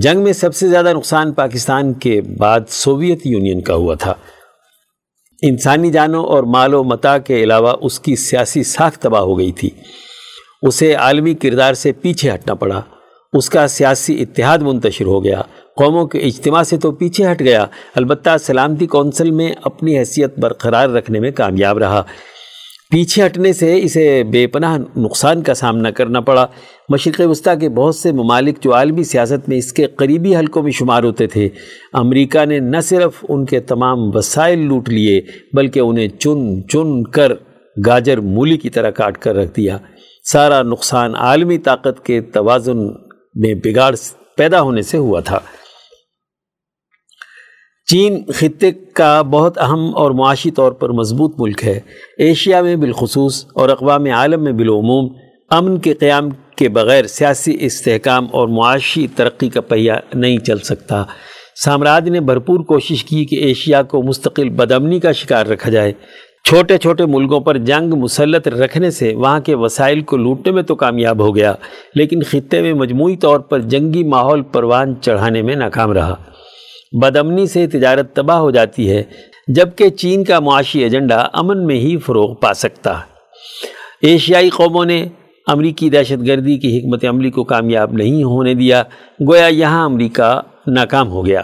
جنگ میں سب سے زیادہ نقصان پاکستان کے بعد سوویت یونین کا ہوا تھا۔ انسانی جانوں اور مال و متا کے علاوہ اس کی سیاسی ساکھ تباہ ہو گئی تھی۔ اسے عالمی کردار سے پیچھے ہٹنا پڑا۔ اس کا سیاسی اتحاد منتشر ہو گیا۔ قوموں کے اجتماع سے تو پیچھے ہٹ گیا، البتہ سلامتی کونسل میں اپنی حیثیت برقرار رکھنے میں کامیاب رہا۔ پیچھے ہٹنے سے اسے بے پناہ نقصان کا سامنا کرنا پڑا۔ مشرق وسطیٰ کے بہت سے ممالک جو عالمی سیاست میں اس کے قریبی حلقوں میں شمار ہوتے تھے، امریکہ نے نہ صرف ان کے تمام وسائل لوٹ لیے، بلکہ انہیں چن چن کر گاجر مولی کی طرح کاٹ کر رکھ دیا۔ سارا نقصان عالمی طاقت کے توازن میں بگاڑ پیدا ہونے سے ہوا تھا۔ چین خطے کا بہت اہم اور معاشی طور پر مضبوط ملک ہے۔ ایشیا میں بالخصوص اور اقوام عالم میں بالعموم امن کے قیام کے بغیر سیاسی استحکام اور معاشی ترقی کا پہیہ نہیں چل سکتا۔ سامراج نے بھرپور کوشش کی کہ ایشیا کو مستقل بدمنی کا شکار رکھا جائے۔ چھوٹے چھوٹے ملکوں پر جنگ مسلط رکھنے سے وہاں کے وسائل کو لوٹنے میں تو کامیاب ہو گیا، لیکن خطے میں مجموعی طور پر جنگی ماحول پروان چڑھانے میں ناکام رہا۔ بدمنی سے تجارت تباہ ہو جاتی ہے، جبکہ چین کا معاشی ایجنڈا امن میں ہی فروغ پا سکتا۔ ایشیائی قوموں نے امریکی دہشت گردی کی حکمت عملی کو کامیاب نہیں ہونے دیا، گویا یہاں امریکہ ناکام ہو گیا۔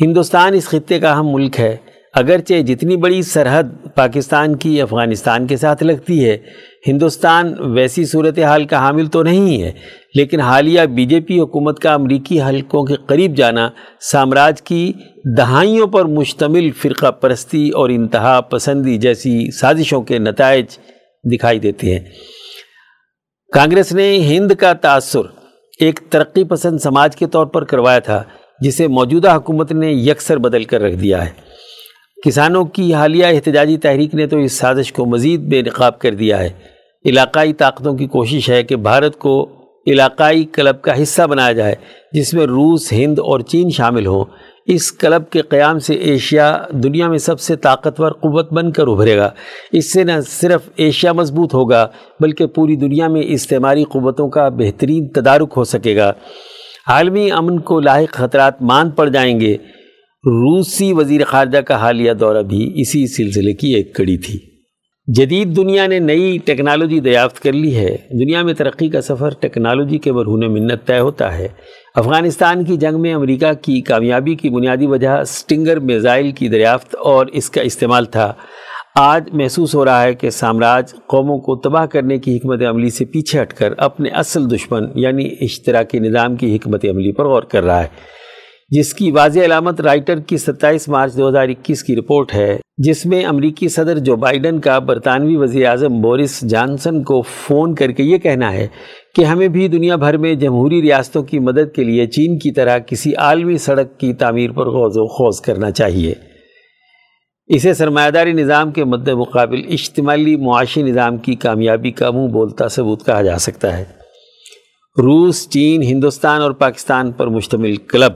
ہندوستان اس خطے کا اہم ملک ہے۔ اگرچہ جتنی بڑی سرحد پاکستان کی افغانستان کے ساتھ لگتی ہے، ہندوستان ویسی صورتحال کا حامل تو نہیں ہے، لیکن حالیہ بی جے پی حکومت کا امریکی حلقوں کے قریب جانا سامراج کی دہائیوں پر مشتمل فرقہ پرستی اور انتہا پسندی جیسی سازشوں کے نتائج دکھائی دیتے ہیں۔ کانگریس نے ہند کا تاثر ایک ترقی پسند سماج کے طور پر کروایا تھا، جسے موجودہ حکومت نے یکسر بدل کر رکھ دیا ہے۔ کسانوں کی حالیہ احتجاجی تحریک نے تو اس سازش کو مزید بے نقاب کر دیا ہے۔ علاقائی طاقتوں کی کوشش ہے کہ بھارت کو علاقائی کلب کا حصہ بنایا جائے، جس میں روس، ہند اور چین شامل ہوں۔ اس کلب کے قیام سے ایشیا دنیا میں سب سے طاقتور، قوت بن کر ابھرے گا۔ اس سے نہ صرف ایشیا مضبوط ہوگا، بلکہ پوری دنیا میں استعماری قوتوں کا بہترین تدارک ہو سکے گا۔ عالمی امن کو لاحق خطرات مان پڑ جائیں گے۔ روسی وزیر خارجہ کا حالیہ دورہ بھی اسی سلسلے کی ایک کڑی تھی۔ جدید دنیا نے نئی ٹیکنالوجی دریافت کر لی ہے۔ دنیا میں ترقی کا سفر ٹیکنالوجی کے مرہون منت طے ہوتا ہے۔ افغانستان کی جنگ میں امریکہ کی کامیابی کی بنیادی وجہ سٹنگر میزائل کی دریافت اور اس کا استعمال تھا۔ آج محسوس ہو رہا ہے کہ سامراج قوموں کو تباہ کرنے کی حکمت عملی سے پیچھے ہٹ کر اپنے اصل دشمن یعنی اشتراکی نظام کی حکمت عملی پر غور کر رہا ہے۔ جس کی واضح علامت رائٹر کی ستائیس مارچ دو ہزار اکیس کی رپورٹ ہے، جس میں امریکی صدر جو بائیڈن کا برطانوی وزیر اعظم بورس جانسن کو فون کر کے یہ کہنا ہے کہ ہمیں بھی دنیا بھر میں جمہوری ریاستوں کی مدد کے لیے چین کی طرح کسی عالمی سڑک کی تعمیر پر غوض و خوض کرنا چاہیے۔ اسے سرمایہ داری نظام کے مد مقابل اجتماعی معاشی نظام کی کامیابی کا منہ بولتا ثبوت کہا جا سکتا ہے۔ روس، چین، ہندوستان اور پاکستان پر مشتمل کلب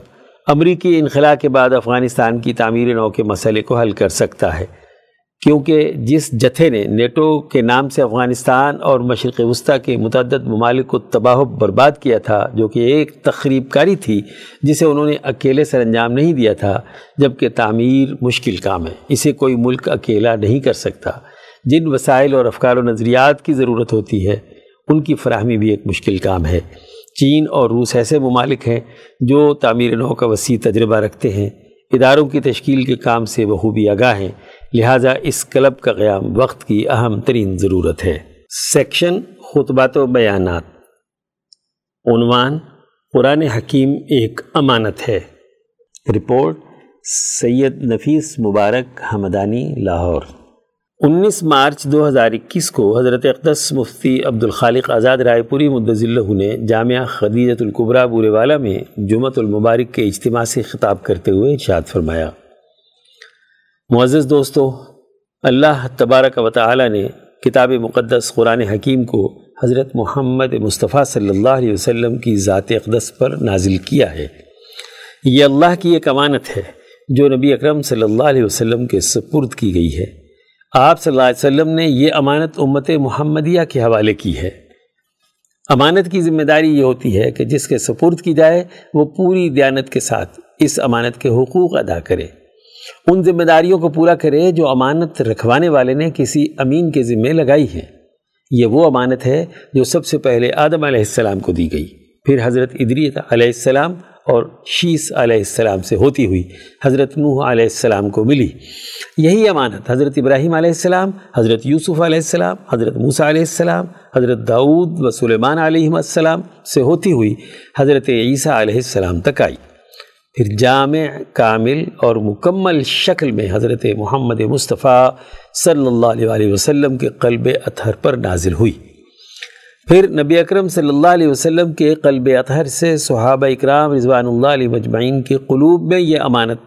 امریکی انخلاء کے بعد افغانستان کی تعمیر نو کے مسئلے کو حل کر سکتا ہے، کیونکہ جس جتھے نے نیٹو کے نام سے افغانستان اور مشرق وسطیٰ کے متعدد ممالک کو تباہ و برباد کیا تھا، جو کہ ایک تقریب کاری تھی، جسے انہوں نے اکیلے سر انجام نہیں دیا تھا، جبکہ تعمیر مشکل کام ہے۔ اسے کوئی ملک اکیلا نہیں کر سکتا۔ جن وسائل اور افکار و نظریات کی ضرورت ہوتی ہے، ان کی فراہمی بھی ایک مشکل کام ہے۔ چین اور روس ایسے ممالک ہیں جو تعمیر نو کا وسیع تجربہ رکھتے ہیں۔ اداروں کی تشکیل کے کام سے بخوبی آگاہ ہیں، لہٰذا اس کلب کا قیام وقت کی اہم ترین ضرورت ہے۔ سیکشن خطبات و بیانات۔ عنوان قرآن حکیم ایک امانت ہے۔ رپورٹ سید نفیس مبارک حمدانی لاہور۔ انیس مارچ دو ہزار اکیس کو حضرت اقدس مفتی عبد الخالق آزاد رائے پوری اللہ نے جامعہ خدیجت القبرہ بورے والا میں جمعۃ المبارک کے اجتماع سے خطاب کرتے ہوئے ارشاد فرمایا۔ معزز دوستو، اللہ تبارک و تعالی نے کتاب مقدس قرآن حکیم کو حضرت محمد مصطفیٰ صلی اللہ علیہ وسلم کی ذات اقدس پر نازل کیا ہے۔ یہ اللہ کی ایک امانت ہے جو نبی اکرم صلی اللہ علیہ وسلم کے سپرد کی گئی ہے۔ آپ صلی اللہ علیہ وسلم نے یہ امانت امت محمدیہ کے حوالے کی ہے۔ امانت کی ذمہ داری یہ ہوتی ہے کہ جس کے سپرد کی جائے، وہ پوری دیانت کے ساتھ اس امانت کے حقوق ادا کرے۔ ان ذمہ داریوں کو پورا کرے جو امانت رکھوانے والے نے کسی امین کے ذمے لگائی ہے یہ وہ امانت ہے جو سب سے پہلے آدم علیہ السلام کو دی گئی۔ پھر حضرت ادریت علیہ السلام اور شیس علیہ السلام سے ہوتی ہوئی حضرت نوح علیہ السلام کو ملی۔ یہی امانت حضرت ابراہیم علیہ السلام، حضرت یوسف علیہ السلام، حضرت موسیٰ علیہ السلام، حضرت داؤد و سلیمان علیہ السلام سے ہوتی ہوئی حضرت عیسیٰ علیہ السلام تک آئی۔ پھر جامع، کامل اور مکمل شکل میں حضرت محمد مصطفیٰ صلی اللہ علیہ وسلم کے قلب اطہر پر نازل ہوئی۔ پھر نبی اکرم صلی اللہ علیہ وسلم کے قلب اطہر سے صحابہ اکرام رضوان اللہ علیہ مجمعین کے قلوب میں یہ امانت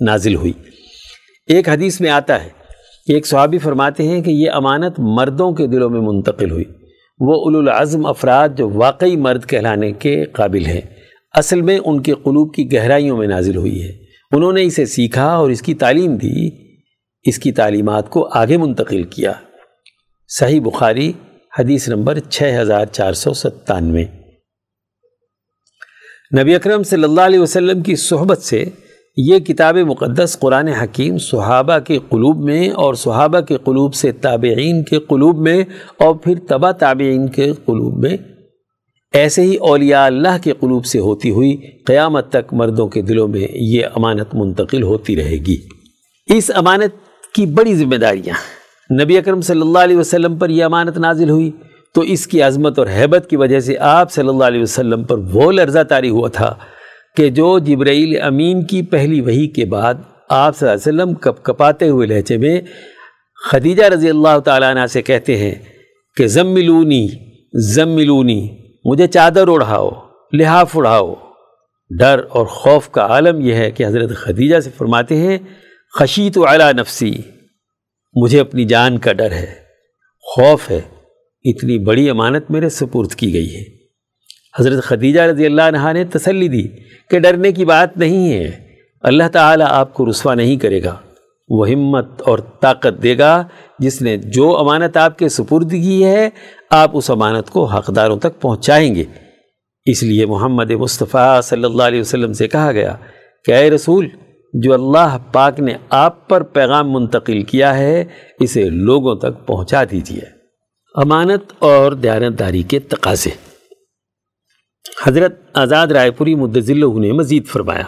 نازل ہوئی۔ ایک حدیث میں آتا ہے ایک صحابی فرماتے ہیں کہ یہ امانت مردوں کے دلوں میں منتقل ہوئی۔ وہ العظم افراد جو واقعی مرد کہلانے کے قابل ہیں۔ اصل میں ان کے قلوب کی گہرائیوں میں نازل ہوئی ہے۔ انہوں نے اسے سیکھا اور اس کی تعلیم دی۔ اس کی تعلیمات کو آگے منتقل کیا۔ صحیح بخاری حدیث نمبر چھ ہزار چار سو ستانوے۔ نبی اکرم صلی اللہ علیہ وسلم کی صحبت سے یہ کتاب مقدس قرآن حکیم صحابہ کے قلوب میں اور صحابہ کے قلوب سے تابعین کے قلوب میں اور پھر تبا تابعین کے قلوب میں ایسے ہی اولیاء اللہ کے قلوب سے ہوتی ہوئی قیامت تک مردوں کے دلوں میں یہ امانت منتقل ہوتی رہے گی۔ اس امانت کی بڑی ذمہ داریاں۔ نبی اکرم صلی اللہ علیہ وسلم پر یہ امانت نازل ہوئی تو اس کی عظمت اور حیبت کی وجہ سے آپ صلی اللہ علیہ وسلم پر وہ لرزہ تاری ہوا تھا کہ جو جبرائیل امین کی پہلی وہی کے بعد آپ صلی اللہ علیہ وسلم کپ کپاتے ہوئے لہجے میں خدیجہ رضی اللہ تعالیٰ عنہ سے کہتے ہیں کہ زملونی زملونی، مجھے چادر اڑھاؤ، لحاف اڑھاؤ۔ ڈر اور خوف کا عالم یہ ہے کہ حضرت خدیجہ سے فرماتے ہیں، خشیت و اعلیٰ نفسی۔ مجھے اپنی جان کا ڈر ہے، خوف ہے، اتنی بڑی امانت میرے سپرد کی گئی ہے۔ حضرت خدیجہ رضی اللہ عنہ نے تسلی دی کہ ڈرنے کی بات نہیں ہے۔ اللہ تعالیٰ آپ کو رسوا نہیں کرے گا، وہ ہمت اور طاقت دے گا جس نے جو امانت آپ کے سپرد کی ہے، آپ اس امانت کو حقداروں تک پہنچائیں گے۔ اس لیے محمد مصطفیٰ صلی اللہ علیہ وسلم سے کہا گیا کہ اے رسول جو اللہ پاک نے آپ پر پیغام منتقل کیا ہے، اسے لوگوں تک پہنچا دیجیے امانت اور دیانتداری کے تقاضے۔ حضرت آزاد رائے پوری مدضل نے مزید فرمایا،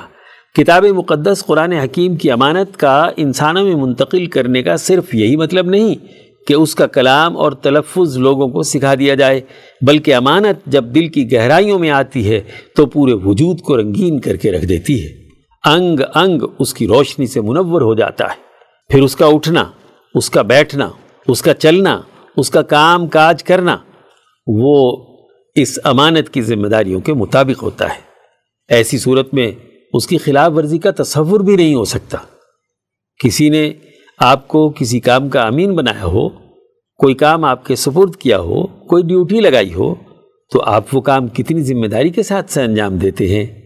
کتاب مقدس قرآن حکیم کی امانت کا انسانوں میں منتقل کرنے کا صرف یہی مطلب نہیں کہ اس کا کلام اور تلفظ لوگوں کو سکھا دیا جائے، بلکہ امانت جب دل کی گہرائیوں میں آتی ہے تو پورے وجود کو رنگین کر کے رکھ دیتی ہے۔ انگ انگ اس کی روشنی سے منور ہو جاتا ہے۔ پھر اس کا اٹھنا، اس کا بیٹھنا، اس کا چلنا، اس کا کام کاج کرنا، وہ اس امانت کی ذمہ داریوں کے مطابق ہوتا ہے۔ ایسی صورت میں اس کی خلاف ورزی کا تصور بھی نہیں ہو سکتا۔ کسی نے آپ کو کسی کام کا امین بنایا ہو، کوئی کام آپ کے سپرد کیا ہو، کوئی ڈیوٹی لگائی ہو، تو آپ وہ کام کتنی ذمہ داری کے ساتھ سے انجام دیتے ہیں؟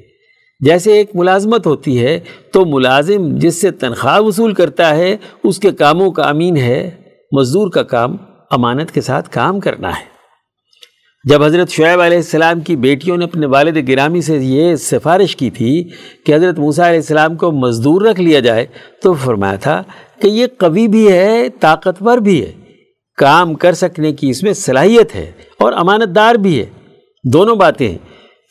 جیسے ایک ملازمت ہوتی ہے، تو ملازم جس سے تنخواہ وصول کرتا ہے، اس کے کاموں کا امین ہے۔ مزدور کا کام امانت کے ساتھ کام کرنا ہے۔ جب حضرت شعیب علیہ السلام کی بیٹیوں نے اپنے والد گرامی سے یہ سفارش کی تھی کہ حضرت موسیٰ علیہ السلام کو مزدور رکھ لیا جائے، تو فرمایا تھا کہ یہ قوی بھی ہے، طاقتور بھی ہے۔ کام کر سکنے کی اس میں صلاحیت ہے اور امانت دار بھی ہے۔ دونوں باتیں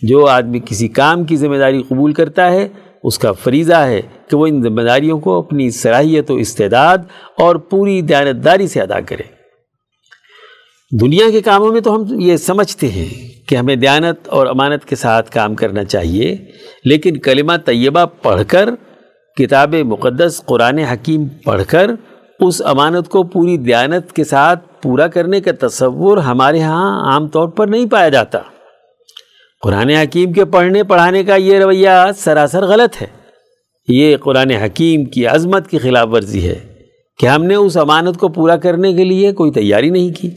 جو آدمی کسی کام کی ذمہ داری قبول کرتا ہے، اس کا فریضہ ہے کہ وہ ان ذمہ داریوں کو اپنی صلاحیت و استعداد اور پوری دیانتداری سے ادا کرے۔ دنیا کے کاموں میں تو ہم یہ سمجھتے ہیں کہ ہمیں دیانت اور امانت کے ساتھ کام کرنا چاہیے، لیکن کلمہ طیبہ پڑھ کر، کتاب مقدس، قرآن حکیم پڑھ کر، اس امانت کو پوری دیانت کے ساتھ پورا کرنے کا تصور ہمارے ہاں عام طور پر نہیں پایا جاتا۔ قرآن حکیم کے پڑھنے پڑھانے کا یہ رویہ سراسر غلط ہے۔ یہ قرآن حکیم کی عظمت کی خلاف ورزی ہے کہ ہم نے اس امانت کو پورا کرنے کے لیے کوئی تیاری نہیں کی۔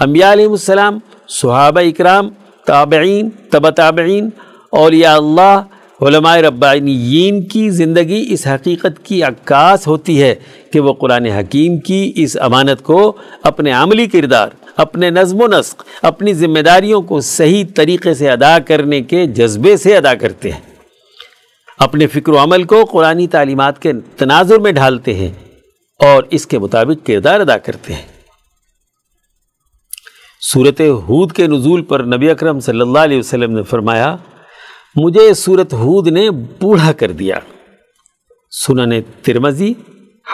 انبیاء علیہ السلام، صحابہ اکرام، تابعین تب تابعین اور اللہ، علماء ربانیین کی زندگی اس حقیقت کی عکاس ہوتی ہے کہ وہ قرآن حکیم کی اس امانت کو اپنے عملی کردار اپنے نظم و نسق، اپنی ذمہ داریوں کو صحیح طریقے سے ادا کرنے کے جذبے سے ادا کرتے ہیں۔ اپنے فکر و عمل کو قرآن تعلیمات کے تناظر میں ڈھالتے ہیں اور اس کے مطابق کردار ادا کرتے ہیں۔ صورت حود کے نزول پر نبی اکرم صلی اللہ علیہ وسلم نے فرمایا، مجھے صورت حود نے بوڑھا کر دیا۔ سنن ترمزی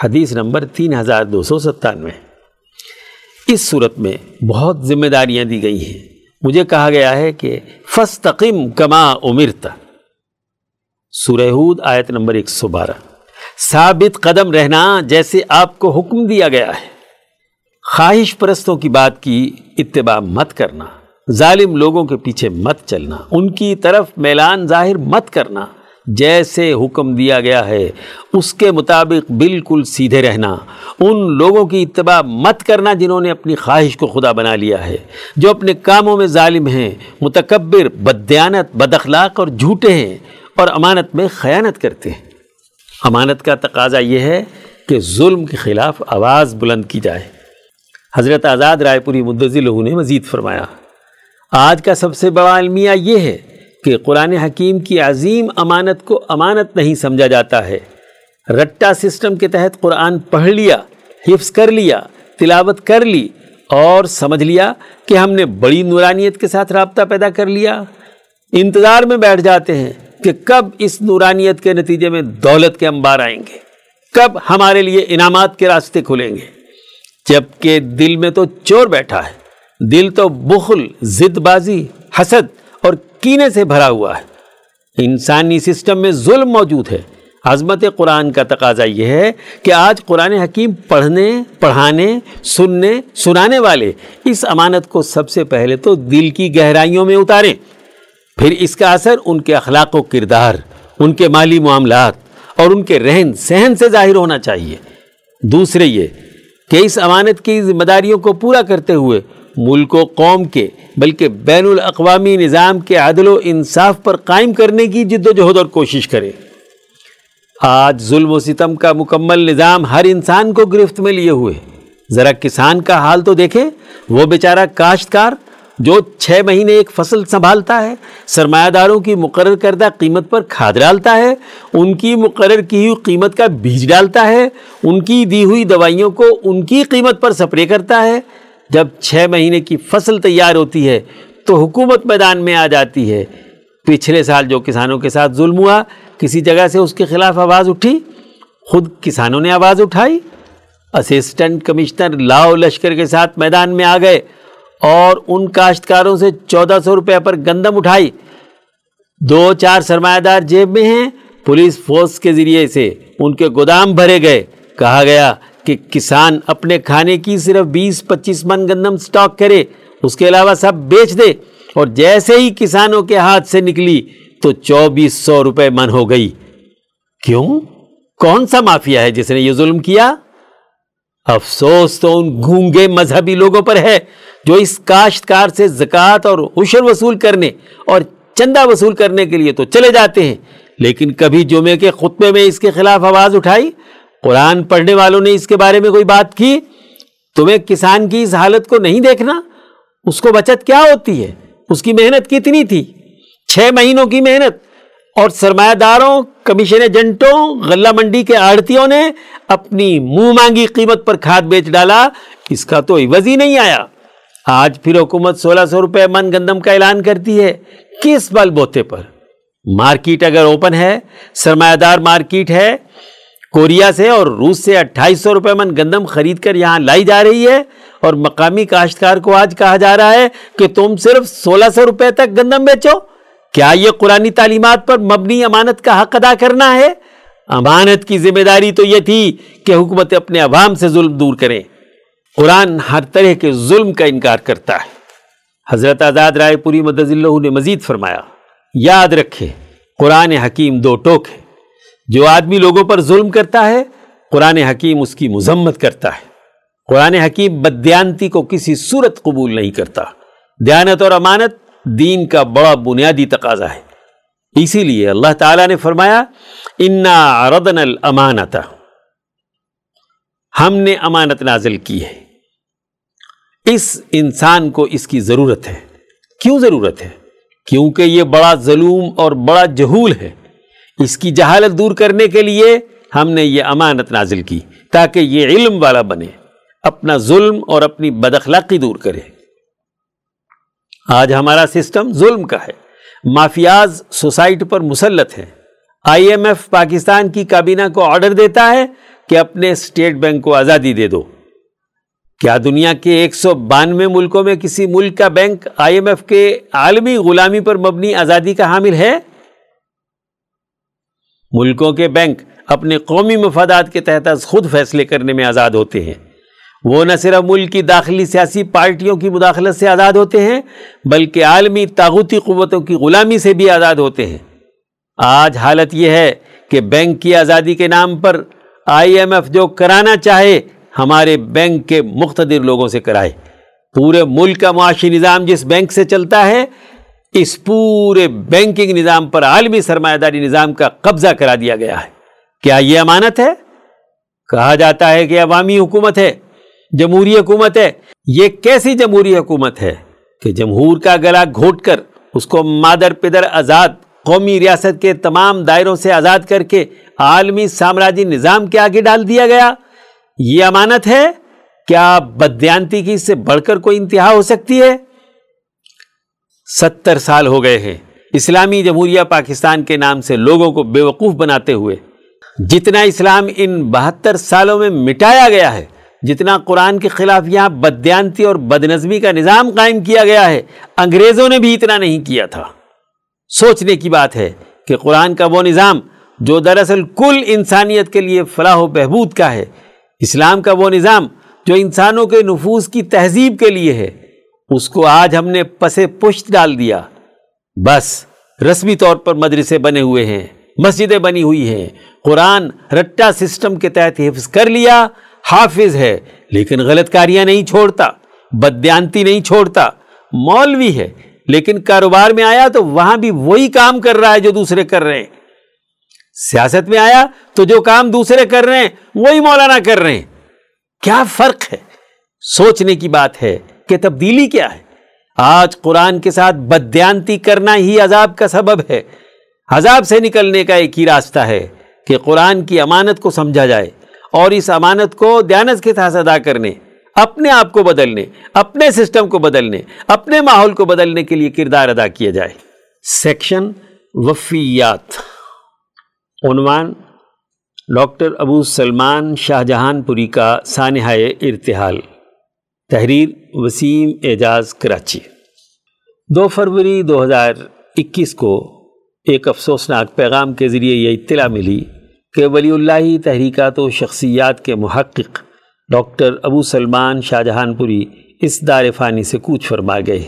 حدیث نمبر تین ہزار دو سو ستانوے۔ اس صورت میں بہت ذمہ داریاں دی گئی ہیں؟ مجھے کہا گیا ہے کہ فستقم کما امرتا سورہ حود آیت نمبر ایک سو بارہ۔ ثابت قدم رہنا جیسے آپ کو حکم دیا گیا ہے۔ خواہش پرستوں کی بات کی اتباع مت کرنا۔ ظالم لوگوں کے پیچھے مت چلنا۔ ان کی طرف میلان ظاہر مت کرنا۔ جیسے حکم دیا گیا ہے، اس کے مطابق بالکل سیدھے رہنا۔ ان لوگوں کی اتباع مت کرنا جنہوں نے اپنی خواہش کو خدا بنا لیا ہے۔ جو اپنے کاموں میں ظالم ہیں، متکبر بدیانت بد اخلاق اور جھوٹے ہیں اور امانت میں خیانت کرتے ہیں۔ امانت کا تقاضا یہ ہے کہ ظلم کے خلاف آواز بلند کی جائے۔ حضرت آزاد رائے پوری مدضی لہو نے مزید فرمایا، آج کا سب سے بڑا المیہ یہ ہے کہ قرآن حکیم کی عظیم امانت کو امانت نہیں سمجھا جاتا ہے۔ رٹا سسٹم کے تحت قرآن پڑھ لیا، حفظ کر لیا، تلاوت کر لی اور سمجھ لیا کہ ہم نے بڑی نورانیت کے ساتھ رابطہ پیدا کر لیا۔ انتظار میں بیٹھ جاتے ہیں کہ کب اس نورانیت کے نتیجے میں دولت کے انبار آئیں گے۔ کب ہمارے لیے انعامات کے راستے کھلیں گے۔ جبکہ دل میں تو چور بیٹھا ہے، دل تو بخل زد بازی، حسد کینے سے بھرا ہوا ہے۔ انسانی سسٹم میں ظلم موجود ہے۔ عظمت قرآن کا تقاضا یہ ہے کہ آج قرآن حکیم پڑھنے، پڑھانے، سننے، سنانے والے اس امانت کو سب سے پہلے تو دل کی گہرائیوں میں اتاریں۔ پھر اس کا اثر ان کے اخلاق و کردار، ان کے مالی معاملات اور ان کے رہن سہن سے ظاہر ہونا چاہیے۔ دوسرے یہ کہ اس امانت کی ذمہ داریوں کو پورا کرتے ہوئے ملک و قوم کے، بلکہ بین الاقوامی نظام کے عدل و انصاف پر قائم کرنے کی جد و جہد اور کوشش کرے۔ آج ظلم و ستم کا مکمل نظام ہر انسان کو گرفت میں لیے ہوئے۔ ذرا کسان کا حال تو دیکھیں وہ بیچارہ کاشتکار جو چھ مہینے ایک فصل سنبھالتا ہے، سرمایہ داروں کی مقرر کردہ قیمت پر کھاد ڈالتا ہے، ان کی مقرر کی ہوئی قیمت کا بیج ڈالتا ہے، ان کی دی ہوئی دوائیوں کو ان کی قیمت پر سپرے کرتا ہے۔ جب چھ مہینے کی فصل تیار ہوتی ہے تو حکومت میدان میں آ جاتی ہے۔ پچھلے سال جو کسانوں کے ساتھ ظلم ہوا، کسی جگہ سے اس کے خلاف آواز اٹھی۔ خود کسانوں نے آواز اٹھائی۔ اسسٹنٹ کمشنر لاؤ لشکر کے ساتھ میدان میں آ گئے اور ان کاشتکاروں سے چودہ سو روپے پر گندم اٹھائی۔ دو چار سرمایہ دار جیب میں ہیں، پولیس فورس کے ذریعے سے ان کے گودام بھرے گئے۔ کہا گیا کہ کسان اپنے کھانے کی صرف بیس پچیس من گندم سٹاک کرے، اس کے علاوہ سب بیچ دے۔ اور جیسے ہی کسانوں کے ہاتھ سے نکلی تو چوبیس سو روپے من ہو گئی۔ کیوں؟ کون سا مافیا ہے جس نے یہ ظلم کیا؟ افسوس تو ان گونگے مذہبی لوگوں پر ہے جو اس کاشتکار سے زکوٰۃ اور عشر وصول کرنے اور چندہ وصول کرنے کے لیے تو چلے جاتے ہیں، لیکن کبھی جمعے کے خطبے میں اس کے خلاف آواز اٹھائی؟ قرآن پڑھنے والوں نے اس کے بارے میں کوئی بات کی؟ تمہیں کسان کی اس حالت کو نہیں دیکھنا؟ اس کو بچت کیا ہوتی ہے؟ اس کی محنت کتنی تھی؟ چھ مہینوں کی محنت۔ اور سرمایہ داروں، کمیشن ایجنٹوں، غلہ منڈی کے آڑتیوں نے اپنی منہ مانگی قیمت پر کھاد بیچ ڈالا۔ اس کا تو عوض ہی نہیں آیا۔ آج پھر حکومت سولہ سو روپے من گندم کا اعلان کرتی ہے۔ کس بل بوتے پر؟ مارکیٹ اگر اوپن ہے، سرمایہ دار مارکیٹ ہے۔ کوریا سے اور روس سے اٹھائیس سو روپے من گندم خرید کر یہاں لائی جا رہی ہے اور مقامی کاشتکار کو آج کہا جا رہا ہے کہ تم صرف سولہ سو روپے تک گندم بیچو۔ کیا یہ قرآن تعلیمات پر مبنی امانت کا حق ادا کرنا ہے؟ امانت کی ذمہ داری تو یہ تھی کہ حکومت اپنے عوام سے ظلم دور کریں قرآن ہر طرح کے ظلم کا انکار کرتا ہے۔ حضرت آزاد رائے پوری مدض اللہ نے مزید فرمایا، یاد رکھے، قرآن حکیم دو ٹوک ہے۔ جو آدمی لوگوں پر ظلم کرتا ہے، قرآن حکیم اس کی مذمت کرتا ہے۔ قرآن حکیم بدیانتی کو کسی صورت قبول نہیں کرتا۔ دیانت اور امانت دین کا بڑا بنیادی تقاضا ہے۔ اسی لیے اللہ تعالیٰ نے فرمایا، انا ردن الامانت ہم نے امانت نازل کی ہے۔ اس انسان کو اس کی ضرورت ہے۔ کیوں ضرورت ہے؟ کیونکہ یہ بڑا ظلم اور بڑا جہول ہے۔ اس کی جہالت دور کرنے کے لیے ہم نے یہ امانت نازل کی تاکہ یہ علم والا بنے، اپنا ظلم اور اپنی بدخلاقی دور کرے۔ آج ہمارا سسٹم ظلم کا ہے۔ مافیاز سوسائٹی پر مسلط ہے آئی ایم ایف پاکستان کی کابینہ کو آرڈر دیتا ہے کہ اپنے اسٹیٹ بینک کو آزادی دے دو۔ کیا دنیا کے ایک سو بانوے ملکوں میں کسی ملک کا بینک آئی ایم ایف کے عالمی غلامی پر مبنی آزادی کا حامل ہے؟ ملکوں کے بینک اپنے قومی مفادات کے تحت خود فیصلے کرنے میں آزاد ہوتے ہیں۔ وہ نہ صرف ملک کی داخلی سیاسی پارٹیوں کی مداخلت سے آزاد ہوتے ہیں، بلکہ عالمی تاغوتی قوتوں کی غلامی سے بھی آزاد ہوتے ہیں۔ آج حالت یہ ہے کہ بینک کی آزادی کے نام پر آئی ایم ایف جو کرانا چاہے، ہمارے بینک کے مختدر لوگوں سے کرائے۔ پورے ملک کا معاشی نظام جس بینک سے چلتا ہے اس پورے بینکنگ نظام پر عالمی سرمایہ داری نظام کا قبضہ کرا دیا گیا ہے۔ کیا یہ امانت ہے؟ کہا جاتا ہے کہ عوامی حکومت ہے، جمہوری حکومت ہے۔ یہ کیسی جمہوری حکومت ہے کہ جمہور کا گلا گھوٹ کر اس کو مادر پدر آزاد، قومی ریاست کے تمام دائروں سے آزاد کر کے عالمی سامراجی نظام کے آگے ڈال دیا گیا؟ یہ امانت ہے؟ کیا بدیانتی کی اس سے بڑھ کر کوئی انتہا ہو سکتی ہے؟ ستر سال ہو گئے ہیں۔ اسلامی جمہوریہ پاکستان کے نام سے لوگوں کو بے وقوف بناتے ہوئے جتنا اسلام ان بہتر سالوں میں مٹایا گیا ہے، جتنا قرآن کے خلاف یہاں بدیانتی اور بدنظمی کا نظام قائم کیا گیا ہے، انگریزوں نے بھی اتنا نہیں کیا تھا۔ سوچنے کی بات ہے کہ قرآن کا وہ نظام جو دراصل کل انسانیت کے لیے فلاح و بہبود کا ہے، اسلام کا وہ نظام جو انسانوں کے نفوذ کی تہذیب کے لیے ہے۔ اس کو آج ہم نے پسے پشت ڈال دیا۔ بس، رسمی طور پر مدرسے بنے ہوئے ہیں، مسجدیں بنی ہوئی ہیں۔ قرآن رٹا سسٹم کے تحت حفظ کر لیا، حافظ ہے، لیکن غلط کاریاں نہیں چھوڑتا بدیانتی نہیں چھوڑتا۔ مولوی ہے، لیکن کاروبار میں آیا تو وہاں بھی وہی کام کر رہا ہے جو دوسرے کر رہے ہیں۔ سیاست میں آیا تو جو کام دوسرے کر رہے ہیں، وہی مولانا کر رہے ہیں۔ کیا فرق ہے؟ سوچنے کی بات ہے۔ کہ تبدیلی کیا ہے؟ آج قرآن کے ساتھ بدیانتی کرنا ہی عذاب کا سبب ہے۔ عذاب سے نکلنے کا ایک ہی راستہ ہے کہ قرآن کی امانت کو سمجھا جائے اور اس امانت کو دیانت کے ساتھ ادا کرنے، اپنے آپ کو بدلنے، اپنے سسٹم کو بدلنے، اپنے ماحول کو بدلنے کے لیے کردار ادا کیا جائے۔ سیکشن وفیات۔ عنوان ڈاکٹر ابو سلمان شاہ جہان پوری کا سانحۂ ارتحال۔ تحریر وسیم اعجاز کراچی۔ دو فروری دو ہزار اکیس کو ایک افسوسناک پیغام کے ذریعے یہ اطلاع ملی کہ ولی اللہ تحریکات و شخصیات کے محقق ڈاکٹر ابو سلمان شاہ جہان پوری اس دار فانی سے کوچ فرما گئے۔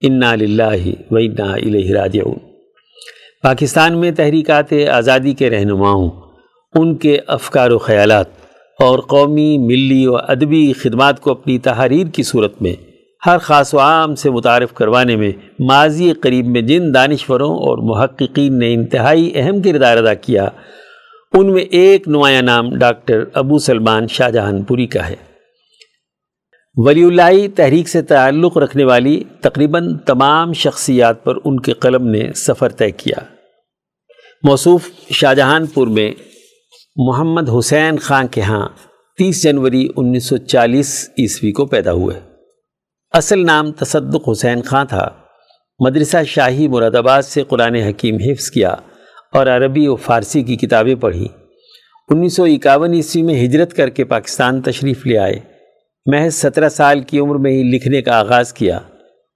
انا للہ و انا الیہ راجعون۔ پاکستان میں تحریکات آزادی کے رہنماؤں ان کے افکار و خیالات اور قومی، ملی و ادبی خدمات کو اپنی تحریر کی صورت میں، ہر خاص و عام سے متعارف کروانے میں ماضی قریب میں جن دانشوروں اور محققین نے انتہائی اہم کردار ادا کیا، ان میں ایک نمایاں نام ڈاکٹر ابو سلمان شاہ جہان پوری کا ہے۔ ولی اللہ تحریک سے تعلق رکھنے والی تقریباً تمام شخصیات پر ان کے قلم نے سفر طے کیا۔ موصوف شاہ جہان پور میں محمد حسین خان کے ہاں تیس جنوری انیس سو چالیس عیسوی کو پیدا ہوئے۔ اصل نام تصدق حسین خان تھا۔ مدرسہ شاہی مراد آباد سے قرآن حکیم حفظ کیا اور عربی و فارسی کی کتابیں پڑھی۔ انیس سو اکاون عیسوی میں ہجرت کر کے پاکستان تشریف لے آئے۔ محض سترہ سال کی عمر میں ہی لکھنے کا آغاز کیا۔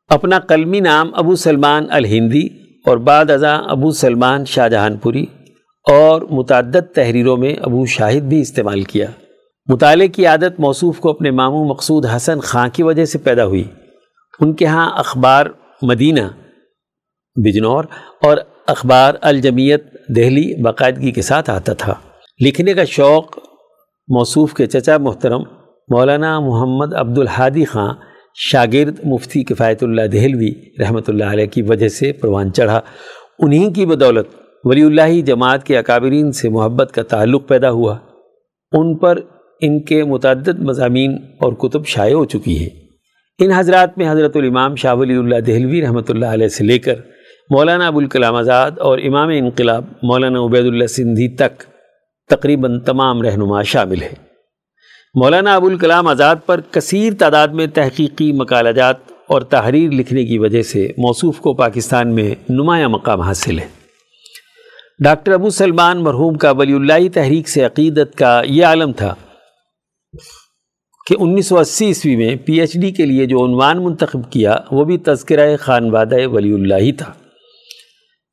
اپنا قلمی نام ابو سلمان الہندی اور بعد ازاں ابو سلمان شاہ جہان پوری۔ اور متعدد تحریروں میں ابو شاہد بھی استعمال کیا۔ مطالعے کی عادت موصوف کو اپنے ماموں مقصود حسن خان کی وجہ سے پیدا ہوئی۔ ان کے ہاں اخبار مدینہ، بجنور اور اخبار الجمیت دہلی باقاعدگی کے ساتھ آتا تھا۔ لکھنے کا شوق موصوف کے چچا محترم مولانا محمد عبد الحادی خان شاگرد مفتی کفایت اللہ دہلوی رحمۃ اللہ علیہ کی وجہ سے پروان چڑھا۔ انہی کی بدولت ولی اللہ جماعت کے اکابرین سے محبت کا تعلق پیدا ہوا۔ ان پر ان کے متعدد مضامین اور کتب شائع ہو چکی ہیں۔ ان حضرات میں حضرت الامام شاہ ولی اللہ دہلوی رحمۃ اللہ علیہ سے لے کر مولانا ابوالکلام آزاد اور امام انقلاب مولانا عبید اللہ سندھی تک تقریباً تمام رہنما شامل ہیں۔ مولانا ابوالکلام آزاد پر کثیر تعداد میں تحقیقی مکالجات اور تحریر لکھنے کی وجہ سے موصوف کو پاکستان میں نمایاں مقام حاصل ہے۔ ڈاکٹر ابو سلمان مرحوم کا ولی اللہ تحریک سے عقیدت کا یہ عالم تھا کہ انیس سو اسی عیسوی میں پی ایچ ڈی کے لیے جو عنوان منتخب کیا، وہ بھی تذکرہ خان وادہ ولی اللہ ہی تھا۔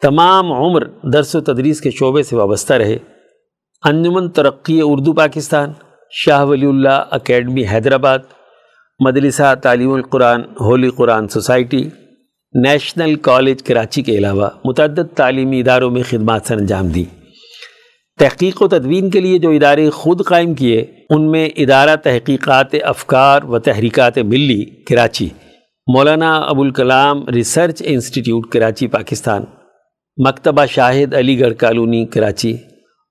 تمام عمر درس و تدریس کے شعبے سے وابستہ رہے۔ انجمن ترقی اردو پاکستان، شاہ ولی اللہ اکیڈمی حیدرآباد، مدرسہ تعلیم القرآن، holy Quran society national college Karachi کے علاوہ متعدد تعلیمی اداروں میں خدمات سر انجام دی تحقیق و تدوین کے لیے جو ادارے خود قائم کیے، ان میں ادارہ تحقیقات افکار و تحریکات ملی کراچی، مولانا ابوالکلام ریسرچ انسٹیٹیوٹ کراچی، پاکستان، مکتبہ شاہد علی گڑھ کالونی کراچی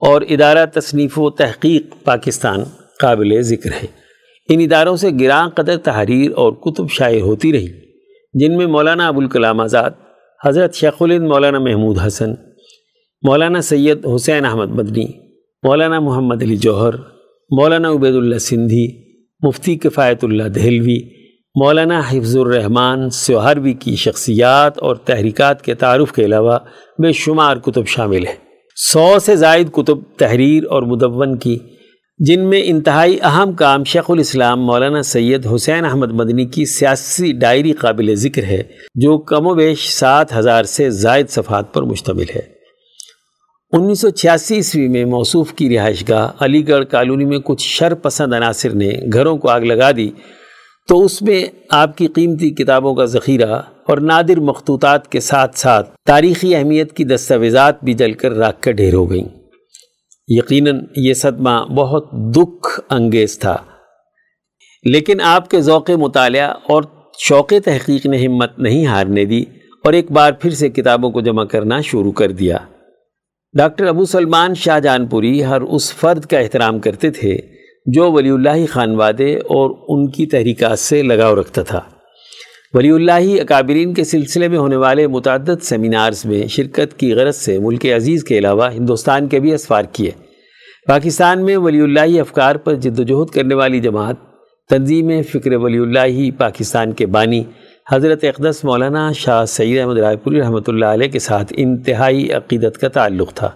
اور ادارہ تصنیف و تحقیق پاکستان قابل ذکر ہے۔ ان اداروں سے گراں قدر تحریر اور کتب شائع ہوتی رہی۔ جن میں مولانا ابوالکلام آزاد، حضرت شیخ الند مولانا محمود حسن، مولانا سید حسین احمد مدنی، مولانا محمد علی جوہر، مولانا عبید اللہ سندھی، مفتی کفایت اللہ دہلوی، مولانا حفظ الرحمن سہاروی کی شخصیات اور تحریکات کے تعارف کے علاوہ بے شمار کتب شامل ہیں۔ سو سے زائد کتب تحریر اور مدون کی جن میں انتہائی اہم کام شیخ الاسلام مولانا سید حسین احمد مدنی کی سیاسی ڈائری قابل ذکر ہے، جو کم و بیش سات ہزار سے زائد صفحات پر مشتمل ہے۔ انیس سو چھیاسی عیسوی میں موصوف کی رہائش گاہ علی گڑھ کالونی میں کچھ شر پسند عناصر نے گھروں کو آگ لگا دی، تو اس میں آپ کی قیمتی کتابوں کا ذخیرہ اور نادر مخطوطات کے ساتھ ساتھ تاریخی اہمیت کی دستاویزات بھی جل کر راک کر ڈھیر ہو گئیں۔ یقیناً یہ صدمہ بہت دکھ انگیز تھا۔ لیکن آپ کے ذوق مطالعہ اور شوق تحقیق نے ہمت نہیں ہارنے دی اور ایک بار پھر سے کتابوں کو جمع کرنا شروع کر دیا۔ ڈاکٹر ابو سلمان شاہ جان پوری ہر اس فرد کا احترام کرتے تھے جو ولی اللہ خانوادے اور ان کی تحریکات سے لگاؤ رکھتا تھا۔ ولی اللہ اکابرین کے سلسلے میں ہونے والے متعدد سیمینارز میں شرکت کی غرض سے ملک عزیز کے علاوہ ہندوستان کے بھی اسفار کیے۔ پاکستان میں ولی اللہ افکار پر جد و جہد کرنے والی جماعت تنظیم فکر ولی اللہ پاکستان کے بانی حضرت اقدس مولانا شاہ سید احمد رائے پوری رحمۃ اللہ علیہ کے ساتھ انتہائی عقیدت کا تعلق تھا۔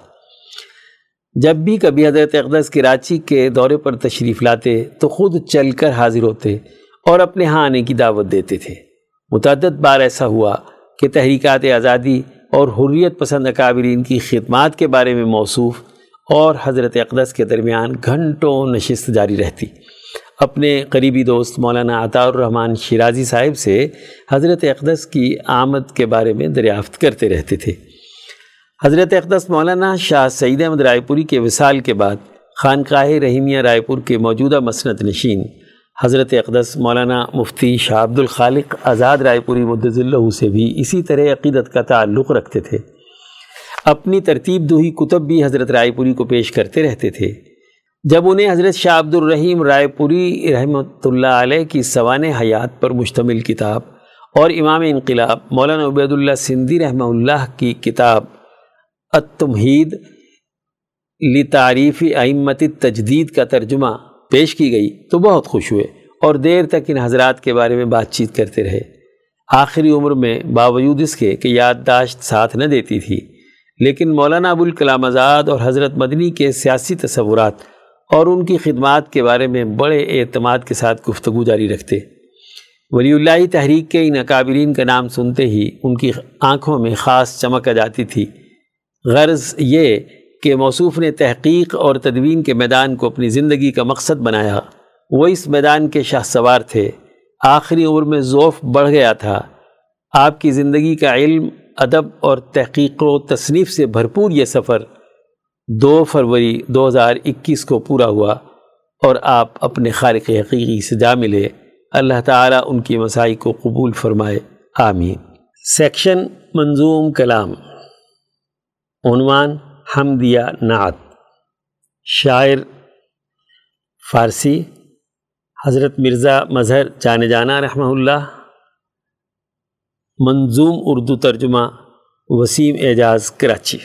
جب بھی کبھی حضرت اقدس کراچی کے دورے پر تشریف لاتے تو خود چل کر حاضر ہوتے اور اپنے ہاں آنے کی دعوت دیتے تھے۔ متعدد بار ایسا ہوا کہ تحریکات آزادی اور حریت پسند اکابرین کی خدمات کے بارے میں موصوف اور حضرت اقدس کے درمیان گھنٹوں نشست جاری رہتی۔ اپنے قریبی دوست مولانا عطا الرحمن شیرازی صاحب سے حضرت اقدس کی آمد کے بارے میں دریافت کرتے رہتے تھے۔ حضرت اقدس مولانا شاہ سعید احمد رائے پوری کے وصال کے بعد خانقاہ رحیمیہ رائے پور کے موجودہ مسنت نشین حضرت اقدس مولانا مفتی شاہ عبد الخالق آزاد رائے پوری مدض اللہ سے بھی اسی طرح عقیدت کا تعلق رکھتے تھے۔ اپنی ترتیب دوہی کتب بھی حضرت رائے پوری کو پیش کرتے رہتے تھے۔ جب انہیں حضرت شاہ عبد الرحیم رائے پوری رحمۃ اللہ علیہ کی سوان حیات پر مشتمل کتاب اور امام انقلاب مولانا عبید اللہ سندھی رحمہ اللہ کی کتاب التمہید لتعریف ائمت تجدید کا ترجمہ پیش کی گئی تو بہت خوش ہوئے اور دیر تک ان حضرات کے بارے میں بات چیت کرتے رہے۔ آخری عمر میں باوجود اس کے کہ یادداشت ساتھ نہ دیتی تھی۔ لیکن مولانا ابوالکلام آزاد اور حضرت مدنی کے سیاسی تصورات اور ان کی خدمات کے بارے میں بڑے اعتماد کے ساتھ گفتگو جاری رکھتے۔ ولی اللہ تحریک کے ان اکابرین کا نام سنتے ہی ان کی آنکھوں میں خاص چمک آ جاتی تھی۔ غرض یہ کہ موصوف نے تحقیق اور تدوین کے میدان کو اپنی زندگی کا مقصد بنایا۔ وہ اس میدان کے شاہ سوار تھے۔ آخری عمر میں ذوف بڑھ گیا تھا۔ آپ کی زندگی کا علم ادب اور تحقیق و تصنیف سے بھرپور یہ سفر دو فروری دو ہزار اکیس کو پورا ہوا اور آپ اپنے خالق حقیقی سے جا ملے۔ اللہ تعالیٰ ان کی مسائی کو قبول فرمائے۔ آمین۔ سیکشن منظوم کلام۔ عنوان حمدیہ نعت۔ شاعر فارسی حضرت مرزا مظہر جانے جانا رحمہ اللہ۔ منظوم اردو ترجمہ وسیم اعجاز کراچی۔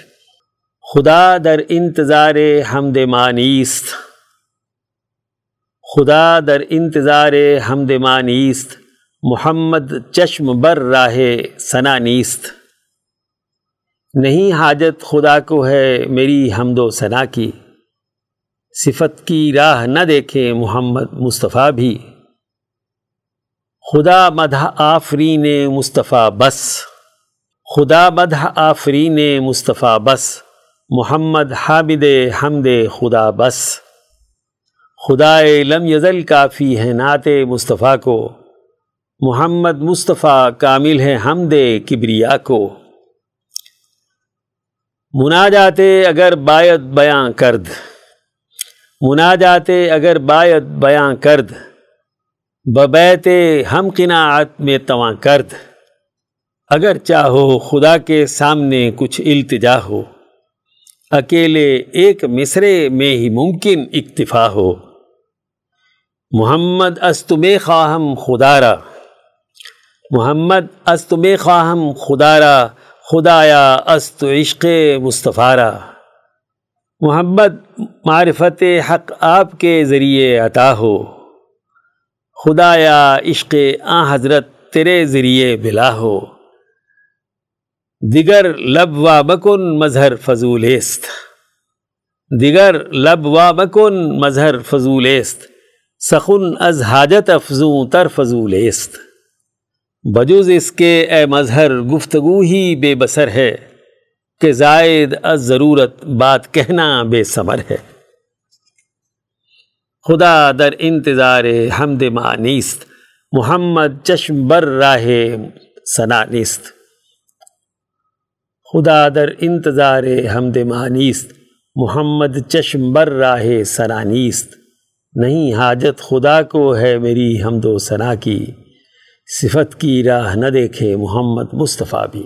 خدا در انتظار حمد مانیست خدا در انتظار حمد مانیست محمد چشم بر راہ ثنا نیست۔ نہیں حاجت خدا کو ہے میری حمد و ثنا کی۔ صفت کی راہ نہ دیکھے محمد مصطفیٰ بھی۔ خدا مدح آفرین مصطفیٰ بس، خدا مدح آفرین مصطفیٰ بس، محمد حامد حمد خدا بس۔ خدا لم یزل کافی ہے نعت مصطفیٰ کو، محمد مصطفیٰ کامل ہے حمد کبریا کو۔ منا جاتے اگر بایت بیاں کرد منا جاتے اگر بایت بیاں کرد۔ ببیت ہم قناعت میں تواں کرد۔ اگر چاہو خدا کے سامنے کچھ التجا ہو، اکیلے ایک مصرے میں ہی ممکن اکتفا ہو۔ محمد استم خواہم خدارا محمد استم خواہم خدارا خدایا است عشق مصطفارہ محمد معرفت حق آپ کے ذریعے عطا ہو۔ خدایا عشق آ حضرت تیرے ذریعے بلا ہو۔ دیگر لب و بکن مظہر فضول است۔ دیگر لب و بکن مظہر فضول است۔ سخن از حاجت افزوں تر فضول است۔ بجوز اس کے اے مظہر گفتگو ہی بے بسر ہے کہ زائد از ضرورت بات کہنا بے ثمر ہے۔ خدا در انتظار حمد نیست، محمد چشم بر راہ ثنا نیست. خدا در انتظار حمد نیست، محمد چشم بر راہ ثنا نیست. نہیں حاجت خدا کو ہے میری حمد و ثنا کی، صفت کی راہ نہ دیکھے محمد مصطفیٰ بھی۔